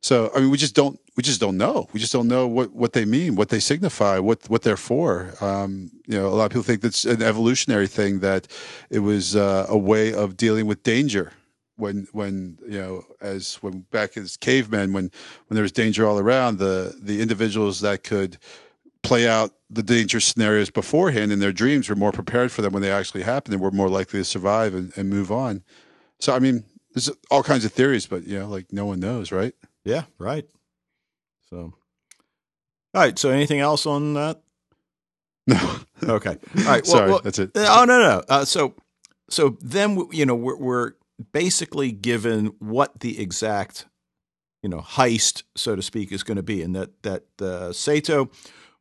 So, I mean, we just don't we just don't know. We just don't know what, what they mean, what they signify, what what they're for. Um, you know, a lot of people think that's an evolutionary thing that it was uh, a way of dealing with danger when when you know as when back as cavemen when when there was danger all around the the individuals that could play out the dangerous scenarios beforehand and their dreams were more prepared for them when they actually happened and were more likely to survive and, and move on. So, I mean, there's all kinds of theories, but, you know, like no one knows, right? Yeah, right. So, all right. So, anything else on that? No. Okay. All right. Well, Sorry, well- that's it. Oh no, no. Uh, so, so then you know we're, we're basically given what the exact you know heist, so to speak, is going to be, and that that uh, Sato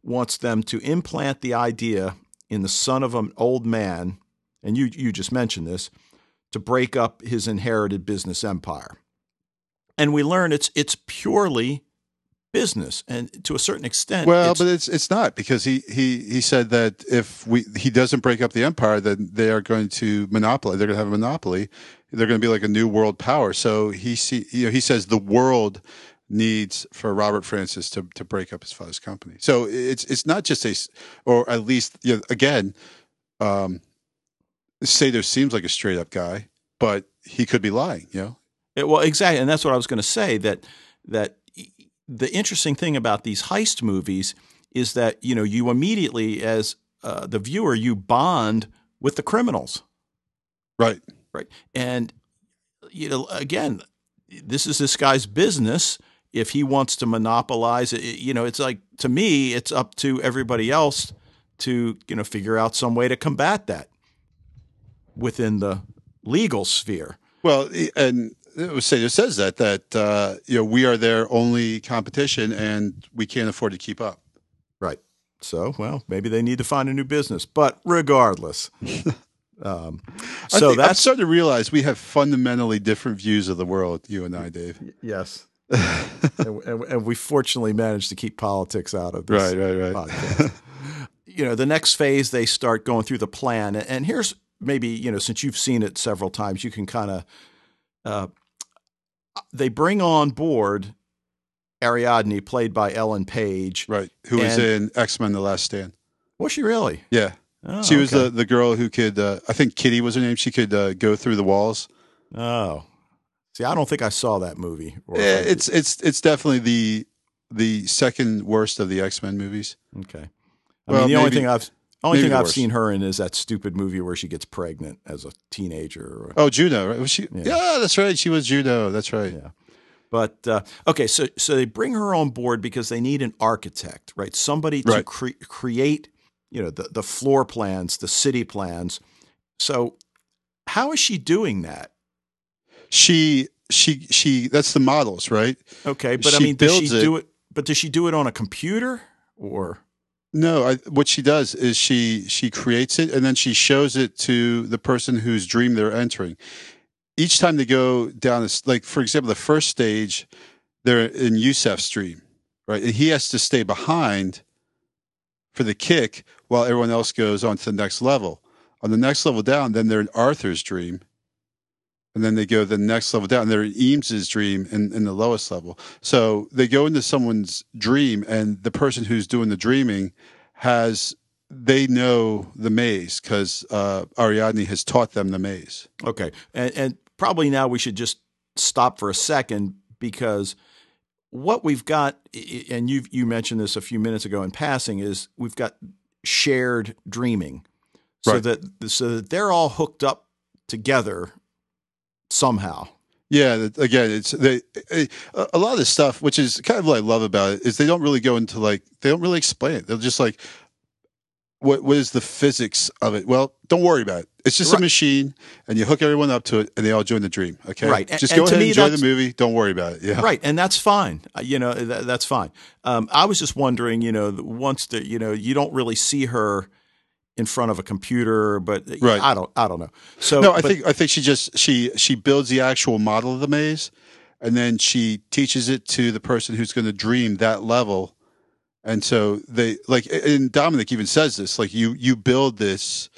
wants them to implant the idea in the son of an old man, and you you just mentioned this, to break up his inherited business empire. And we learn it's it's purely business, and to a certain extent, Well, it's- but it's it's not because he, he he said that if we he doesn't break up the empire, then they are going to monopoly. They're going to have a monopoly. They're going to be like a new world power. So he see you know he says the world needs for Robert Francis to to break up his father's company. So it's it's not just a or at least you know, again, um, Sato seems like a straight up guy, but he could be lying. You know. It- well, exactly, and that's what I was going to say. That that the interesting thing about these heist movies is that you know you immediately, as uh, the viewer, you bond with the criminals, Right. right? And you know, again, this is this guy's business. If he wants to monopolize it, you know, it's like to me, it's up to everybody else to you know figure out some way to combat that within the legal sphere. Well, and it say it says that that uh, you know we are their only competition, and we can't afford to keep up. Right. So, well, maybe they need to find a new business. But regardless, um, so think- I'm that's starting to realize we have fundamentally different views of the world. You and I, Dave. yes. and, and, and we fortunately managed to keep politics out of this Right, right, right. podcast. you know, the next phase they start going through the plan, and, and here's maybe you know since you've seen it several times, you can kind of uh, they bring on board Ariadne, played by Ellen Page. Right. Who was in X Men: The Last Stand? Was she really? Yeah, Oh, she was okay. the the girl who could. Uh, I think Kitty was her name. She could uh, go through the walls. Oh, see, I don't think I saw that movie. If Eh, it's it's it's definitely the the second worst of the X Men movies. okay. I Well, mean, the only thing I've only maybe thing I've worst. seen her in is that stupid movie where she gets pregnant as a teenager. Oh, Juno. Right? Was she? Yeah. Yeah. that's right. She was Juno. That's right. Yeah. But uh, okay, so so they bring her on board because they need an architect, right? Somebody to cre- create, you know, the the floor plans, the city plans. So, how is she doing that? She she she. That's the models, right? Okay, but I mean, does she it- do it? But does she do it on a computer or? No, I, what she does is she she creates it and then she shows it to the person whose dream they're entering. Each time they go down this, like for example, the first stage, they're in Yusuf's dream, right? And he has to stay behind for the kick while everyone else goes on to the next level. On the next level down, then they're in Arthur's dream. And then they go the next level down. They're in Eames's dream in, in the lowest level. So they go into someone's dream, and the person who's doing the dreaming has they know the maze because uh, Ariadne has taught them the maze. Okay, and, and probably now we should just stop for a second because what we've got, and you you mentioned this a few minutes ago in passing, is we've got shared dreaming, so Right. that so that they're all hooked up together somehow. Yeah, again, it's they a a lot of this stuff, which is kind of what I love about it, is they don't really go into like they don't really explain it. They're just like, what what is the physics of it? Well, don't worry about it. It's just Right. a machine, and you hook everyone up to it, and they all join the dream. Okay, Right. Just and go to ahead and enjoy the movie. Don't worry about it. Yeah, Right, and that's fine. Uh, You know, that, that's fine. Um, I was just wondering, you know, once that you know, you don't really see her in front of a computer, but Right. I don't, I don't know. So No, I but- think I think she just she she builds the actual model of the maze, and then she teaches it to the person who's going to dream that level, and so they like and Dominic even says this like you you build this,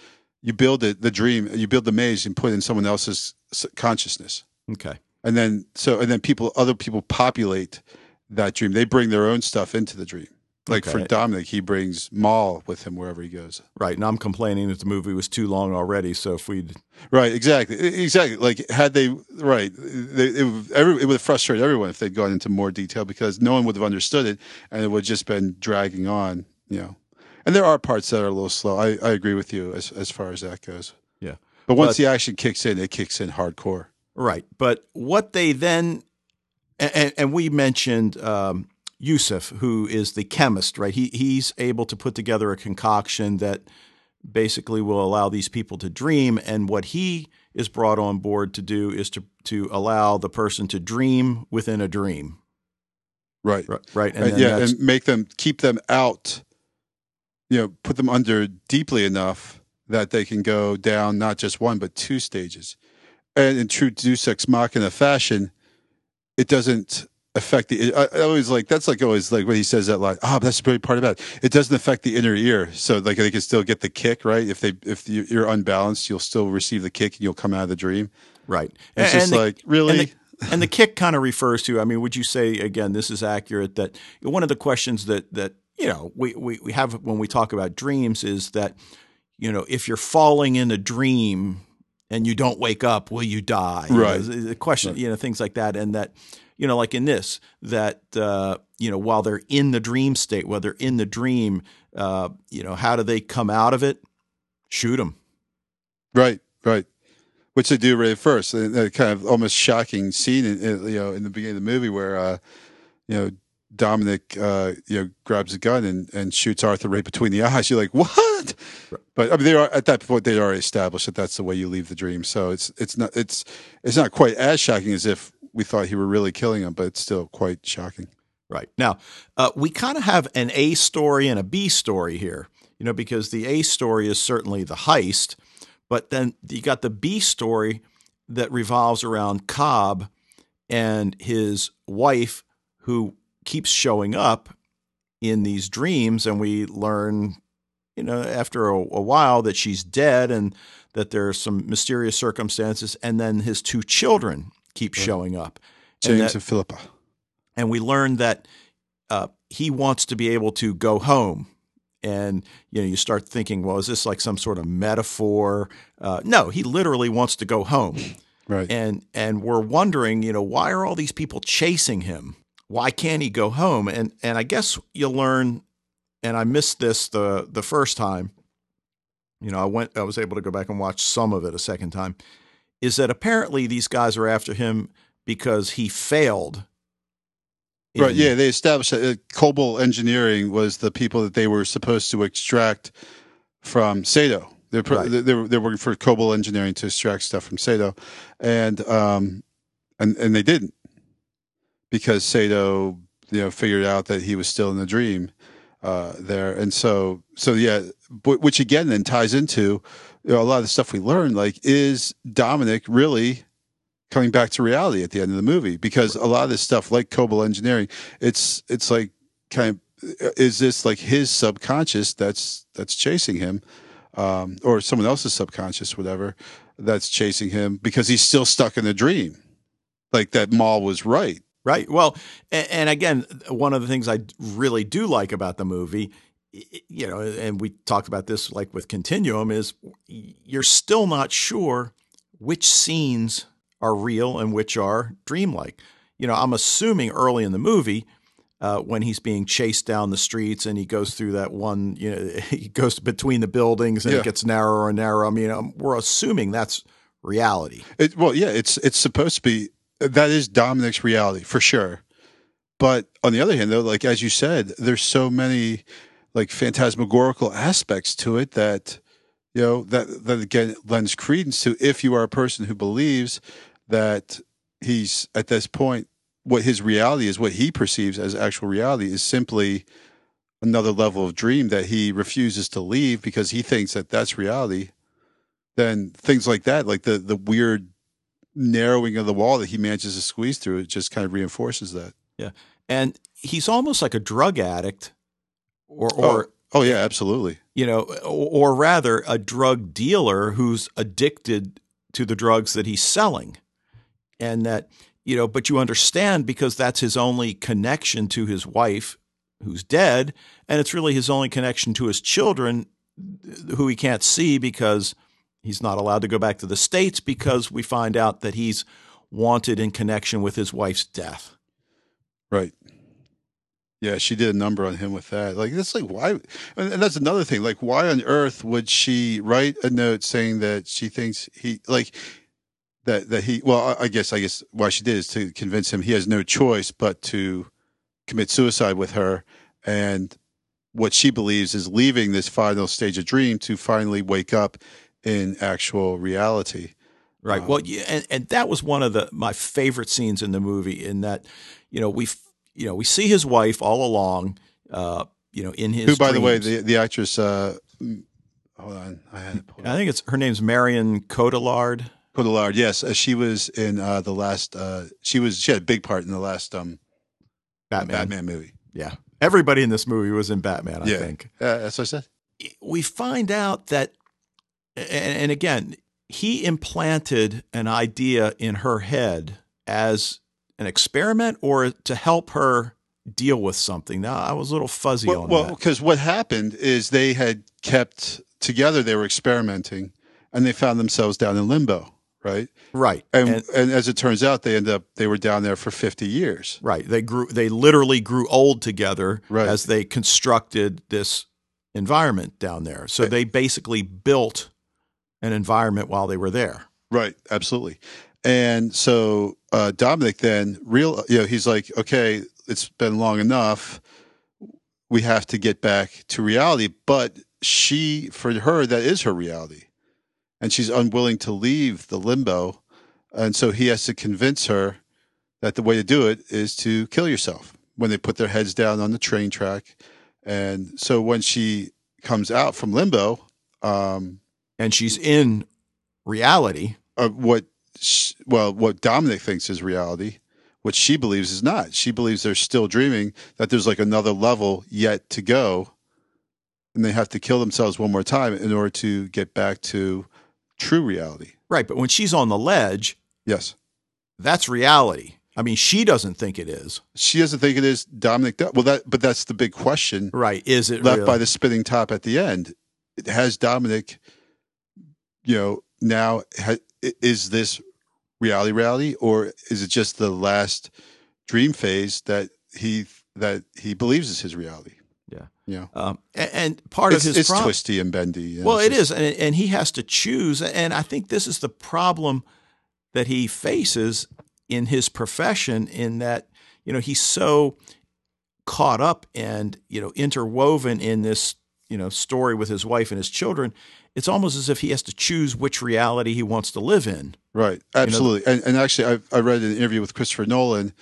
you build it the dream you build the maze and put it in someone else's consciousness, okay. and then so and then people other people populate that dream. They bring their own stuff into the dream. Like for Dominic, he brings Mal with him wherever he goes. Right, and I'm complaining that the movie was too long already. So if we'd Right, exactly, exactly. Like had they right, they, it, would- every, it would have frustrated everyone if they'd gone into more detail because no one would have understood it, and it would have just been dragging on. you know, and there are parts that are a little slow. I, I agree with you as as far as that goes. Yeah. But once But- the action kicks in, it kicks in hardcore. Right. But what they then, and, and we mentioned um, Yusuf, who is the chemist, right? He, he's able to put together a concoction that basically will allow these people to dream. And what he is brought on board to do is to, to allow the person to dream within a dream. Right. Right. right? And, yeah, and make them keep them out. You know, put them under deeply enough that they can go down not just one but two stages. And in true Deus Ex Machina fashion, it doesn't affect the. I, I always like that's like always like when he says that line. Ah, but that's the great part about it. It doesn't affect the inner ear, so like they can still get the kick right. If they if you- you're unbalanced, you'll still receive the kick and you'll come out of the dream. right. It's And- just the- like really. And the, and the kick kind of refers to. I mean, would you say again? This is accurate. That one of the questions that that you know we, we we have when we talk about dreams is that you know if you're falling in a dream and you don't wake up, will you die? You know, Right. the the question, you know, things like that, and that you know, like in this, that uh, you know, while they're in the dream state, while they're in the dream, uh, you know, how do they come out of it? Shoot them. Right, right. Which they do right at first. That kind of almost shocking scene, in, you know, in the beginning of the movie where, uh, you know, Dominic, uh, you know, grabs a gun and, and shoots Arthur right between the eyes. You're like, what? But I mean, they are at that point they already established that that's the way you leave the dream. So it's it's not it's it's not quite as shocking as if we thought he were really killing him, but it's still quite shocking. Right. Now, uh, we kind of have an A story and a B story here, you know, because the A story is certainly the heist, but then you got the B story that revolves around Cobb and his wife who keeps showing up in these dreams. And we learn, you know, after a, a while that she's dead and that there are some mysterious circumstances. And then his two children keep showing up. And James that- and Philippa. and we learned that uh, he wants to be able to go home. And you know, you start thinking, well, is this like some sort of metaphor? Uh, no, he literally wants to go home. Right. And and we're wondering, you know, why are all these people chasing him? Why can't he go home? And and I guess you'll learn. And I missed this the the first time. You know, I went. I was able to go back and watch some of it a second time. Is that apparently these guys are after him because he failed Right. Yeah, they established that uh, Cobalt Engineering was the people that they were supposed to extract from Sato. They're Right. they're, they're working for Cobalt Engineering to extract stuff from Sato, and um, and and they didn't because Sato you know figured out that he was still in the dream uh, there, and so so yeah, which again then ties into you know, a lot of the stuff we learned. Like, is Dominic really? coming back to reality at the end of the movie because a lot of this stuff like Cobalt engineering it's it's like kind of is this like his subconscious that's that's chasing him um, or someone else's subconscious whatever that's chasing him because he's still stuck in the dream like that Mal was right Right. Well, and, and again, one of the things I really do like about the movie, you know, and we talked about this like with Continuum, is you're still not sure which scenes are real and which are dreamlike. You know, I'm assuming early in the movie. Uh, when he's being chased down the streets and he goes through that one, you know, he goes between the buildings and Yeah. it gets narrower and narrower. I mean, um, we're assuming that's reality. It, well, yeah, it's it's supposed to be that is Dominic's reality for sure. But on the other hand, though, like as you said, there's so many like phantasmagorical aspects to it that you know that that again lends credence to if you are a person who believes that he's at this point what his reality is what he perceives as actual reality is simply another level of dream that he refuses to leave because he thinks that that's reality then things like that like the the weird narrowing of the wall that he manages to squeeze through it just kind of reinforces that Yeah. And he's almost like a drug addict or, oh, or oh yeah absolutely you know, or, or rather a drug dealer who's addicted to the drugs that he's selling. And that, you know, but you understand because that's his only connection to his wife who's dead. And it's really his only connection to his children who he can't see because he's not allowed to go back to the States because we find out that he's wanted in connection with his wife's death. right Yeah, she did a number on him with that. Like that's like why, and that's another thing. Like why on earth would she write a note saying that she thinks he like that that he? Well, I guess I guess why she did is to convince him he has no choice but to commit suicide with her, and what she believes is leaving this final stage of dream to finally wake up in actual reality. Right. well, um, yeah, and, and that was one of the my favorite scenes in the movie. In that, you know, we you know we see his wife all along. Uh, you know, in his Who, by the way, the the actress. Uh, hold on, I had I think it's her name's Marion Cotillard. Cotillard, yes, uh, she was in uh, the last. Uh, she was she had a big part in the last um, Batman. Batman movie. Yeah. Everybody in this movie was in Batman. I yeah, think. Uh, that's what I said. we find out that, and, and again, he implanted an idea in her head as an experiment or to help her deal with something. Now, I was a little fuzzy Well, on well, that. Well, because what happened is they had kept together. They were experimenting, and they found themselves down in limbo, right? Right. And And- and, as it turns out, they end up they were down there for fifty years. Right. They grew. They literally grew old together Right. as they constructed this environment down there. So eh they basically built an environment while they were there. Right, absolutely. And so uh, Dominic then real, you know, he's like, okay, it's been long enough. We have to get back to reality. But she, for her, that is her reality, and she's unwilling to leave the limbo, and so he has to convince her that the way to do it is to kill yourself when they put their heads down on the train track. And so when she comes out from limbo, um, And she's in reality. uh, what sh- well what Dominic thinks is reality, what she believes is not. She believes they're still dreaming that there's like another level yet to go, and they have to kill themselves one more time in order to get back to true reality. Right. But when she's on the ledge, Yes, that's reality. I mean, she doesn't think it is. she doesn't think it is. Dominic does. Well, that but that's the big question Right. Is it left real? by the spinning top at the end. Has Dominic, you know, now ha, is this reality reality or is it just the last dream phase that he that he believes is his reality? Yeah. Yeah, Um, a- and, part it's, of his it's twisty and bendy. Well, it just- is, and, and he has to choose. And I think this is the problem that he faces in his profession. In that, you know, he's so caught up and you know interwoven in this you know story with his wife and his children. It's almost as if he has to choose which reality he wants to live in. Right, absolutely. and, and actually, I, I read an interview with Christopher Nolan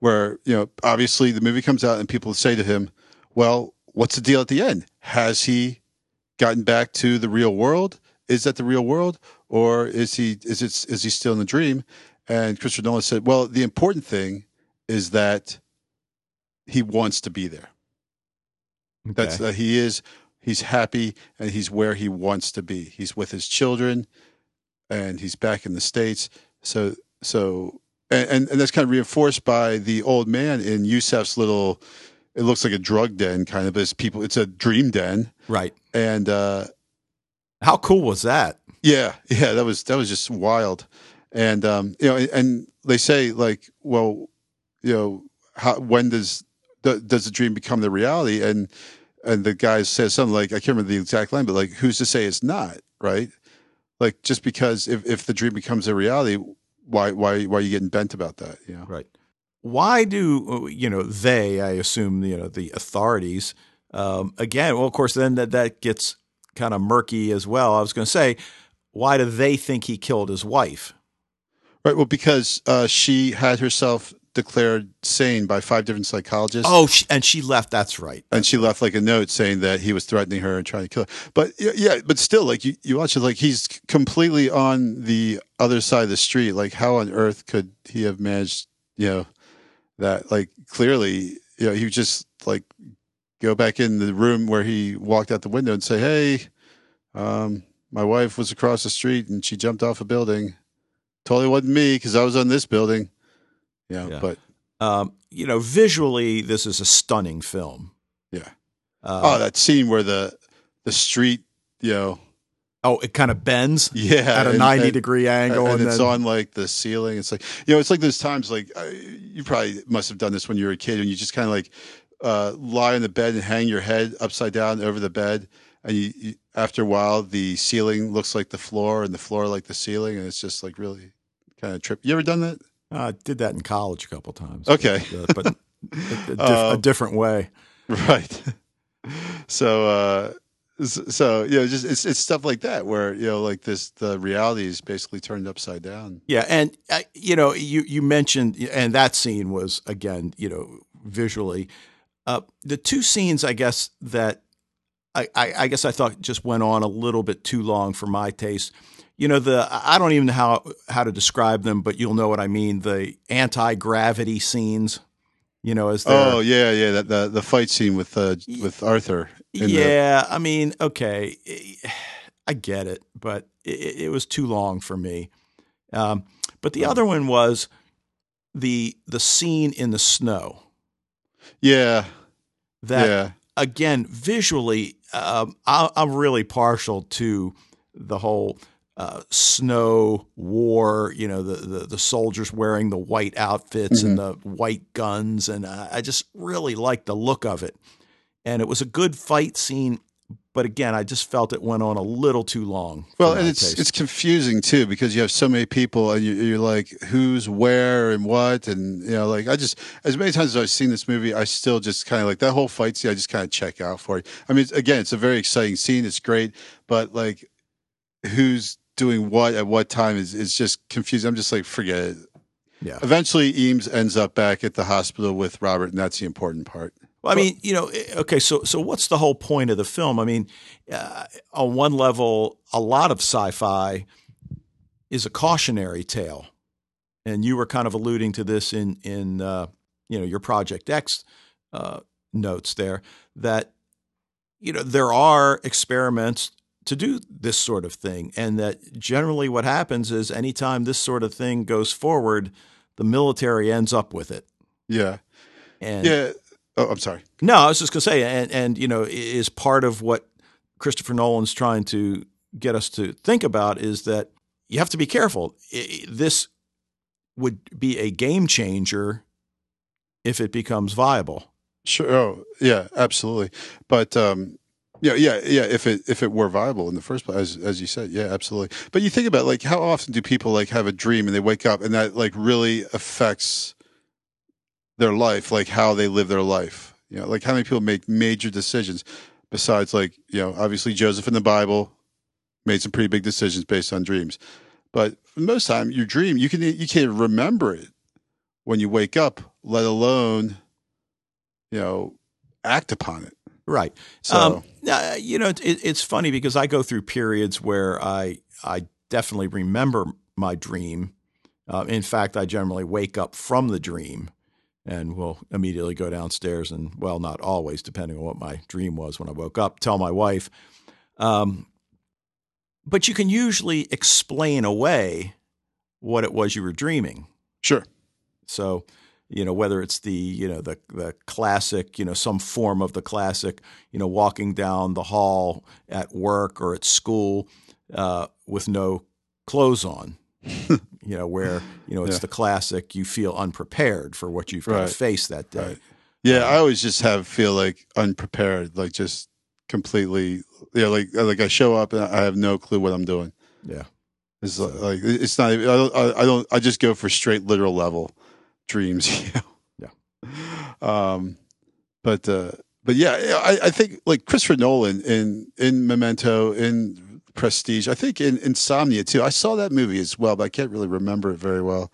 where, you know, obviously the movie comes out and people say to him, well, what's the deal at the end? Has he gotten back to the real world? Is that the real world? Or is he, is it, is he still in the dream? And Christopher Nolan said, well, the important thing is that he wants to be there. That's Okay. that he is, he's happy and he's where he wants to be. He's with his children and he's back in the states. So so and and, and that's kind of reinforced by the old man in Yusuf's little. It looks like a drug den, kind of. As people, it's a dream den, right. and uh, How cool was that? yeah, yeah, that was that was just wild. And um, you know, and, and they say like, well, you know, how when does the, does the dream become the reality? And and the guy says something like, I can't remember the exact line, but like, who's to say it's not right? Like, just because if if the dream becomes a reality, why why why are you getting bent about that? You know, Right. Why do you know they? I assume you know the authorities. Um, again, well, of course, then that that gets kind of murky as well. I was going to say, why do they think he killed his wife? right? Well, because uh, she had herself declared sane by five different psychologists. Oh, she, and she left. That's right. and she left like a note saying that he was threatening her and trying to kill her. But yeah, yeah, but still, like you, you watch it, like he's completely on the other side of the street. Like, how on earth could he have managed, you know, that? Like, clearly, you know, he would just like go back in the room where he walked out the window and say, "Hey, um, my wife was across the street and she jumped off a building. Totally wasn't me because I was on this building." Yeah, Yeah. but Um, you know, visually, this is a stunning film. yeah. Uh, oh, that scene where the the street, you know. oh, it kind of bends Yeah, at a and- ninety and- degree angle, and, and, it's then on like the ceiling. It's like you know, it's like those times like uh, you probably must have done this when you were a kid, and you just kind of like uh, lie on the bed and hang your head upside down over the bed, and you, you, after a while the ceiling looks like the floor and the floor like the ceiling, and it's just like really kind of trip. You ever done that? I did that in college a couple times. Okay, but, but a, a, diff, um, a, different way, right? So, uh, so you know, just it's it's stuff like that where you know, like this, the reality is basically turned upside down. Yeah, and uh, you know, you you mentioned, and that scene was again, you know, visually, uh, the two scenes, I guess that I, I, I guess I thought just went on a little bit too long for my taste you know the I don't even know how how to describe them, but you'll know what I mean. The anti gravity scenes, you know, as they oh yeah yeah that the the fight scene with uh, with Arthur. Yeah, the- I mean, okay, I get it, but it, it was too long for me. Um, but the other one was the the scene in the snow. Yeah, that yeah. again visually, um, I, I'm really partial to the whole uh, snow war, you know, the, the, the soldiers wearing the white outfits mm-hmm. and the white guns, and uh, I just really liked the look of it. And it was a good fight scene, but again, I just felt it went on a little too long. Well, and it's taste. it's confusing too because you have so many people, and you, are like, who's where and what, and you know, like I just as many times as I've seen this movie, I still just kind of like that whole fight scene. I just kind of check out for it. I mean, again, it's a very exciting scene. It's great, but like, who's doing what at what time is is just confusing. I'm just like, forget it. Yeah. Eventually, Eames ends up back at the hospital with Robert, and that's the important part. Well, I mean, you know, eh, okay, so so what's the whole point of the film? I mean, uh, on one level, a lot of sci-fi is a cautionary tale, and you were kind of alluding to this in in uh, you know your Project X uh, notes there that you know there are experiments to do this sort of thing. And that generally what happens is anytime this sort of thing goes forward, the military ends up with it. Yeah. And yeah. Oh, I'm sorry. No, I was just going to say, and, and, you know, is part of what Christopher Nolan's trying to get us to think about is that you have to be careful. This would be a game changer if it becomes viable. Sure. Oh, yeah, absolutely. But um, yeah, yeah, yeah. If it if it were viable in the first place, as as you said, yeah, absolutely. But you think about like how often do people like have a dream and they wake up and that like really affects their life, like how they live their life. You know, like how many people make major decisions besides like you know obviously Joseph in the Bible made some pretty big decisions based on dreams, but most time your dream you can you can't remember it when you wake up, let alone you know act upon it. Right. So, um, uh, you know, it, it's funny because I go through periods where I I definitely remember my dream. Uh, in fact, I generally wake up from the dream and will immediately go downstairs and, well, not always, depending on what my dream was when I woke up, tell my wife. Um, but you can usually explain away what it was you were dreaming. Sure. So, you know whether it's the you know the the classic you know some form of the classic you know walking down the hall at work or at school uh, with no clothes on you know where you know it's yeah. the classic you feel unprepared for what you've right. got to face that day right. yeah i always just have feel like unprepared like just completely yeah like like i show up and i have no clue what i'm doing yeah it's like it's not i don't i don't i just go for straight literal level dreams. You know? Yeah. Um, but uh, but yeah, I, I think like Christopher Nolan in in Memento in Prestige. I think in Insomnia too. I saw that movie as well, but I can't really remember it very well.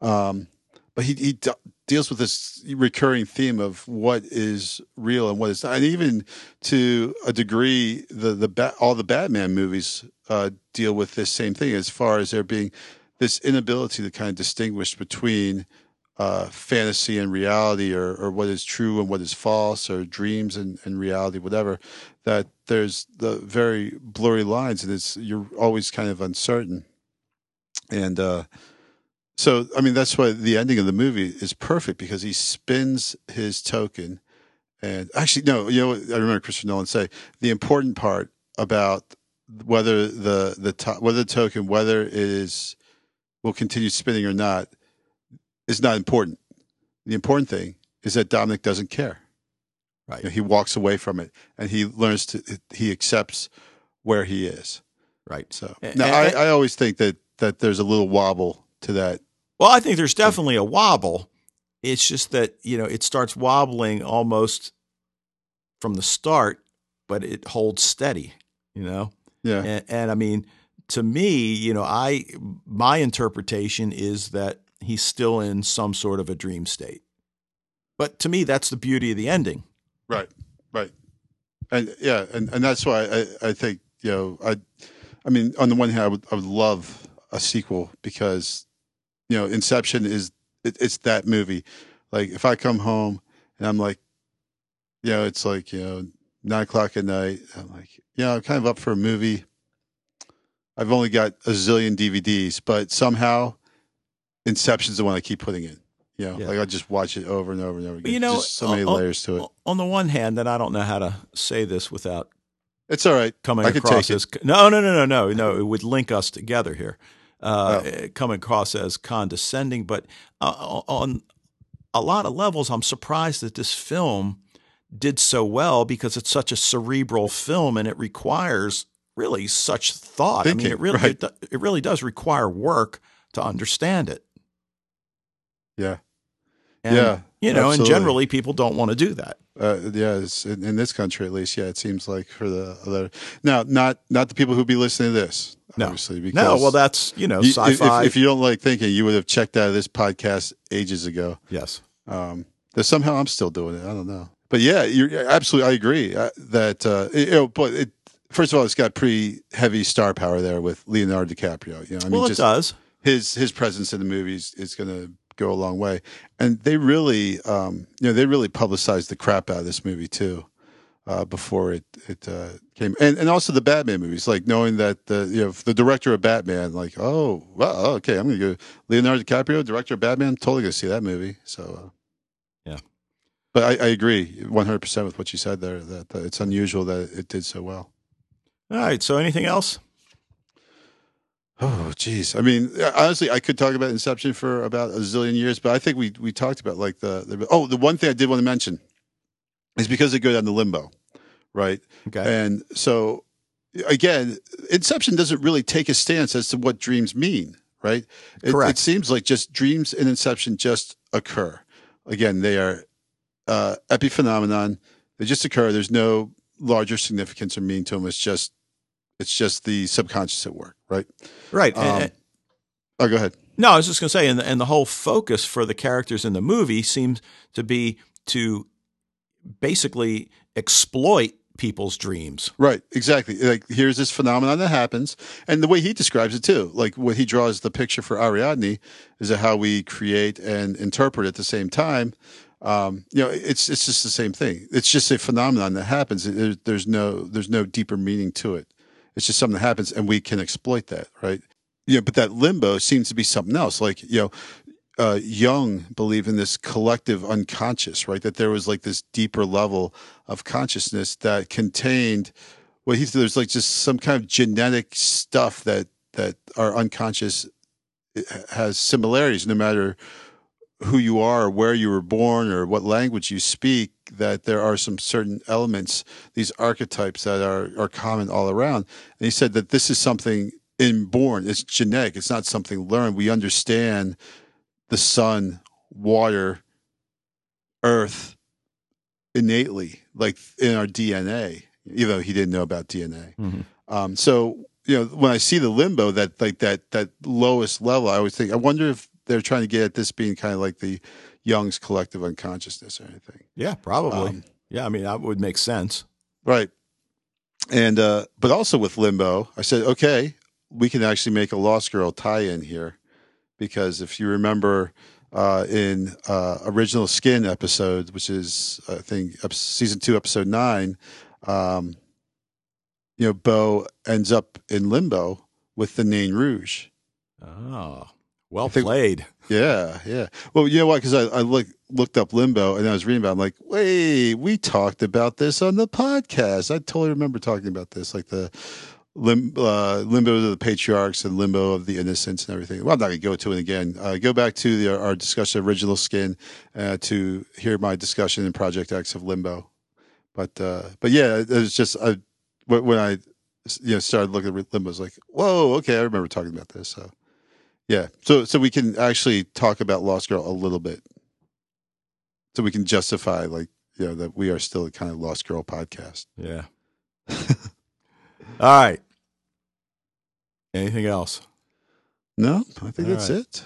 Um, but he he d- deals with this recurring theme of what is real and what is not, and even to a degree, the the ba- all the Batman movies uh, deal with this same thing as far as there being this inability to kind of distinguish between uh, fantasy and reality or, or what is true and what is false or dreams and, and reality whatever that there's the very blurry lines and it's you're always kind of uncertain. And uh, so i mean that's why the ending of the movie is perfect because he spins his token and actually no you know i remember christopher nolan say the important part about whether the the to- whether the token whether it is will continue spinning or not is not important. The important thing is that Dominic doesn't care. Right. You know, he walks away from it and he learns to he accepts where he is. Right. So now and- I, I always think that that there's a little wobble to that. Well, I think there's definitely a wobble. It's just that, you know, it starts wobbling almost from the start, but it holds steady, you know? Yeah. And, and I mean, to me, you know, I my interpretation is that he's still in some sort of a dream state. But to me, that's the beauty of the ending. Right, right, and yeah, and, and that's why I, I think you know I, I mean on the one hand I would I would love a sequel because you know Inception is it, it's that movie. Like if I come home and I'm like, you know, it's like you know nine o'clock at night. I'm like, you know, I'm kind of up for a movie. I've only got a zillion DVDs, but somehow Inception's the one I keep putting in. You know, Yeah. like I just watch it over and over and over again. you know, Just so many on- layers to it. On the one hand, and I don't know how to say this without It's all right. coming I across as no, no, no, no, no, no. It would link us together here. Uh, Coming across as condescending, but uh, on a lot of levels, I'm surprised that this film did so well because it's such a cerebral film and it requires really such thought. I mean, it really right. it, it really does require work to understand it. Yeah. And, Yeah, you know, and generally people don't want to do that. Uh, yeah, it's, in, in this country at least, yeah, it seems like for the other. Now, not not the people who would be listening to this, No. obviously. Because No, well, that's you know, you- sci-fi. If, if you don't like thinking, you would have checked out of this podcast ages ago. yes, Um, that somehow I'm still doing it. I don't know, but yeah, you're absolutely. I agree uh, that uh, it, you know, but it, first of all, it's got pretty heavy star power there with Leonardo DiCaprio. You know, I mean, well, it just does. his his presence in the movies is going to go a long way. And they really, um, you know, they really publicized the crap out of this movie too uh, before it it uh, came, and and also the Batman movies, like knowing that the you know the director of Batman, like oh well, okay, I'm going to go Leonardo DiCaprio, director of Batman, totally going to see that movie. So uh, Yeah. But I, I agree 100 percent with what you said there. That, that it's unusual that it did so well. All right. So, anything else? Oh, geez. I mean, honestly, I could talk about Inception for about a zillion years, but I think we we talked about like the, the oh, the one thing I did want to mention is because they go down to limbo, right? Okay. And so again, Inception doesn't really take a stance as to what dreams mean, right? It, Correct. it seems like just dreams in Inception just occur. Again, they are uh, epiphenomenon. They just occur. There's no larger significance or meaning to them. It's just it's just the subconscious at work, right? right. Um, And- oh, go ahead. No, I was just going to say, and the, and the whole focus for the characters in the movie seems to be to basically exploit people's dreams. Right, exactly. Like here's this phenomenon that happens, and the way he describes it too, like what he draws the picture for Ariadne, is how we create and interpret at the same time. Um, you know, it's it's just the same thing. It's just a phenomenon that happens. There, there's no there's no deeper meaning to it. It's just something that happens, and we can exploit that, right? Yeah, but that limbo seems to be something else. Like you know, uh, Jung believed in this collective unconscious, right? That there was like this deeper level of consciousness that contained well, he said, there's like just some kind of genetic stuff that that our unconscious eh, has similarities, no matter who you are, or where you were born, or what language you speak. That there are some certain elements, these archetypes that are are common all around. And he said that this is something inborn. It's genetic. It's not something learned. We understand the sun, water, earth innately, like in our DNA, even though he didn't know about DNA. Mhm. Um, so, you know, when I see the limbo, that like that that lowest level, I always think, I wonder if they're trying to get at this being kind of like the Jung's collective unconsciousness or anything. Yeah, probably. Um, yeah, I mean that would make sense. Right. And uh but also with Limbo, I said, okay, we can actually make a Lost Girl tie-in here because if you remember uh in uh original Skin episode, which is I think season 2 episode 9, um you know, Bo ends up in limbo with the Nain Rouge. Oh, well think- played. Yeah, yeah. Well, you know what? Because I, I look, looked up Limbo and I was reading about. It. I'm like, wait, we talked about this on the podcast. I totally remember talking about this, like the lim, uh, Limbo of the Patriarchs and Limbo of the Innocents and everything. Well, I'm not going to go to it again. Uh, go back to the, our discussion of Original Skin uh, to hear my discussion in Project X of Limbo. But uh, but yeah, it was just I when when I you know started looking at limbo, I was like, whoa, okay, I remember talking about this. So yeah, so so we can actually talk about Lost Girl a little bit, so we can justify like you know that we are still a kind of Lost Girl podcast. Yeah. All right. Anything else? No, I think All that's right. it.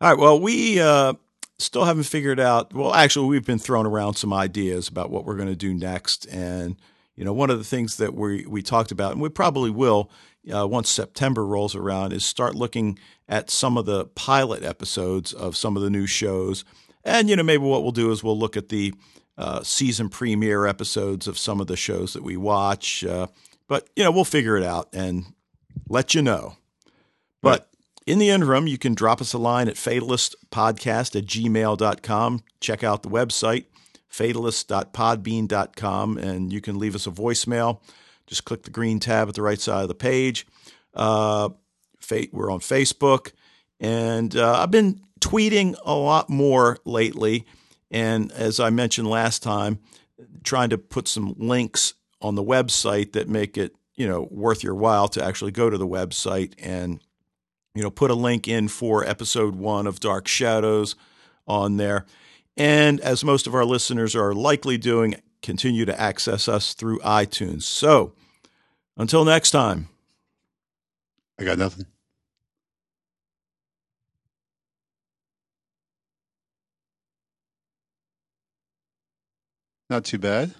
All right. Well, we uh, still haven't figured out. Well, actually, we've been throwing around some ideas about what we're going to do next, and you know, one of the things that we we talked about, and we probably will uh, once September rolls around, is start looking at some of the pilot episodes of some of the new shows, and you know, maybe what we'll do is we'll look at the uh, season premiere episodes of some of the shows that we watch. Uh, but you know, we'll figure it out and let you know. But in the interim, you can drop us a line at fatalistpodcast at gmail.com. Check out the website, fatalist.podbean.com, and you can leave us a voicemail. Just click the green tab at the right side of the page. Uh, we're on Facebook, and uh, I've been tweeting a lot more lately. And as I mentioned last time, trying to put some links on the website that make it you know worth your while to actually go to the website and you know put a link in for episode one of Dark Shadows on there. And as most of our listeners are likely doing, continue to access us through iTunes. So until next time. I got nothing. Not too bad.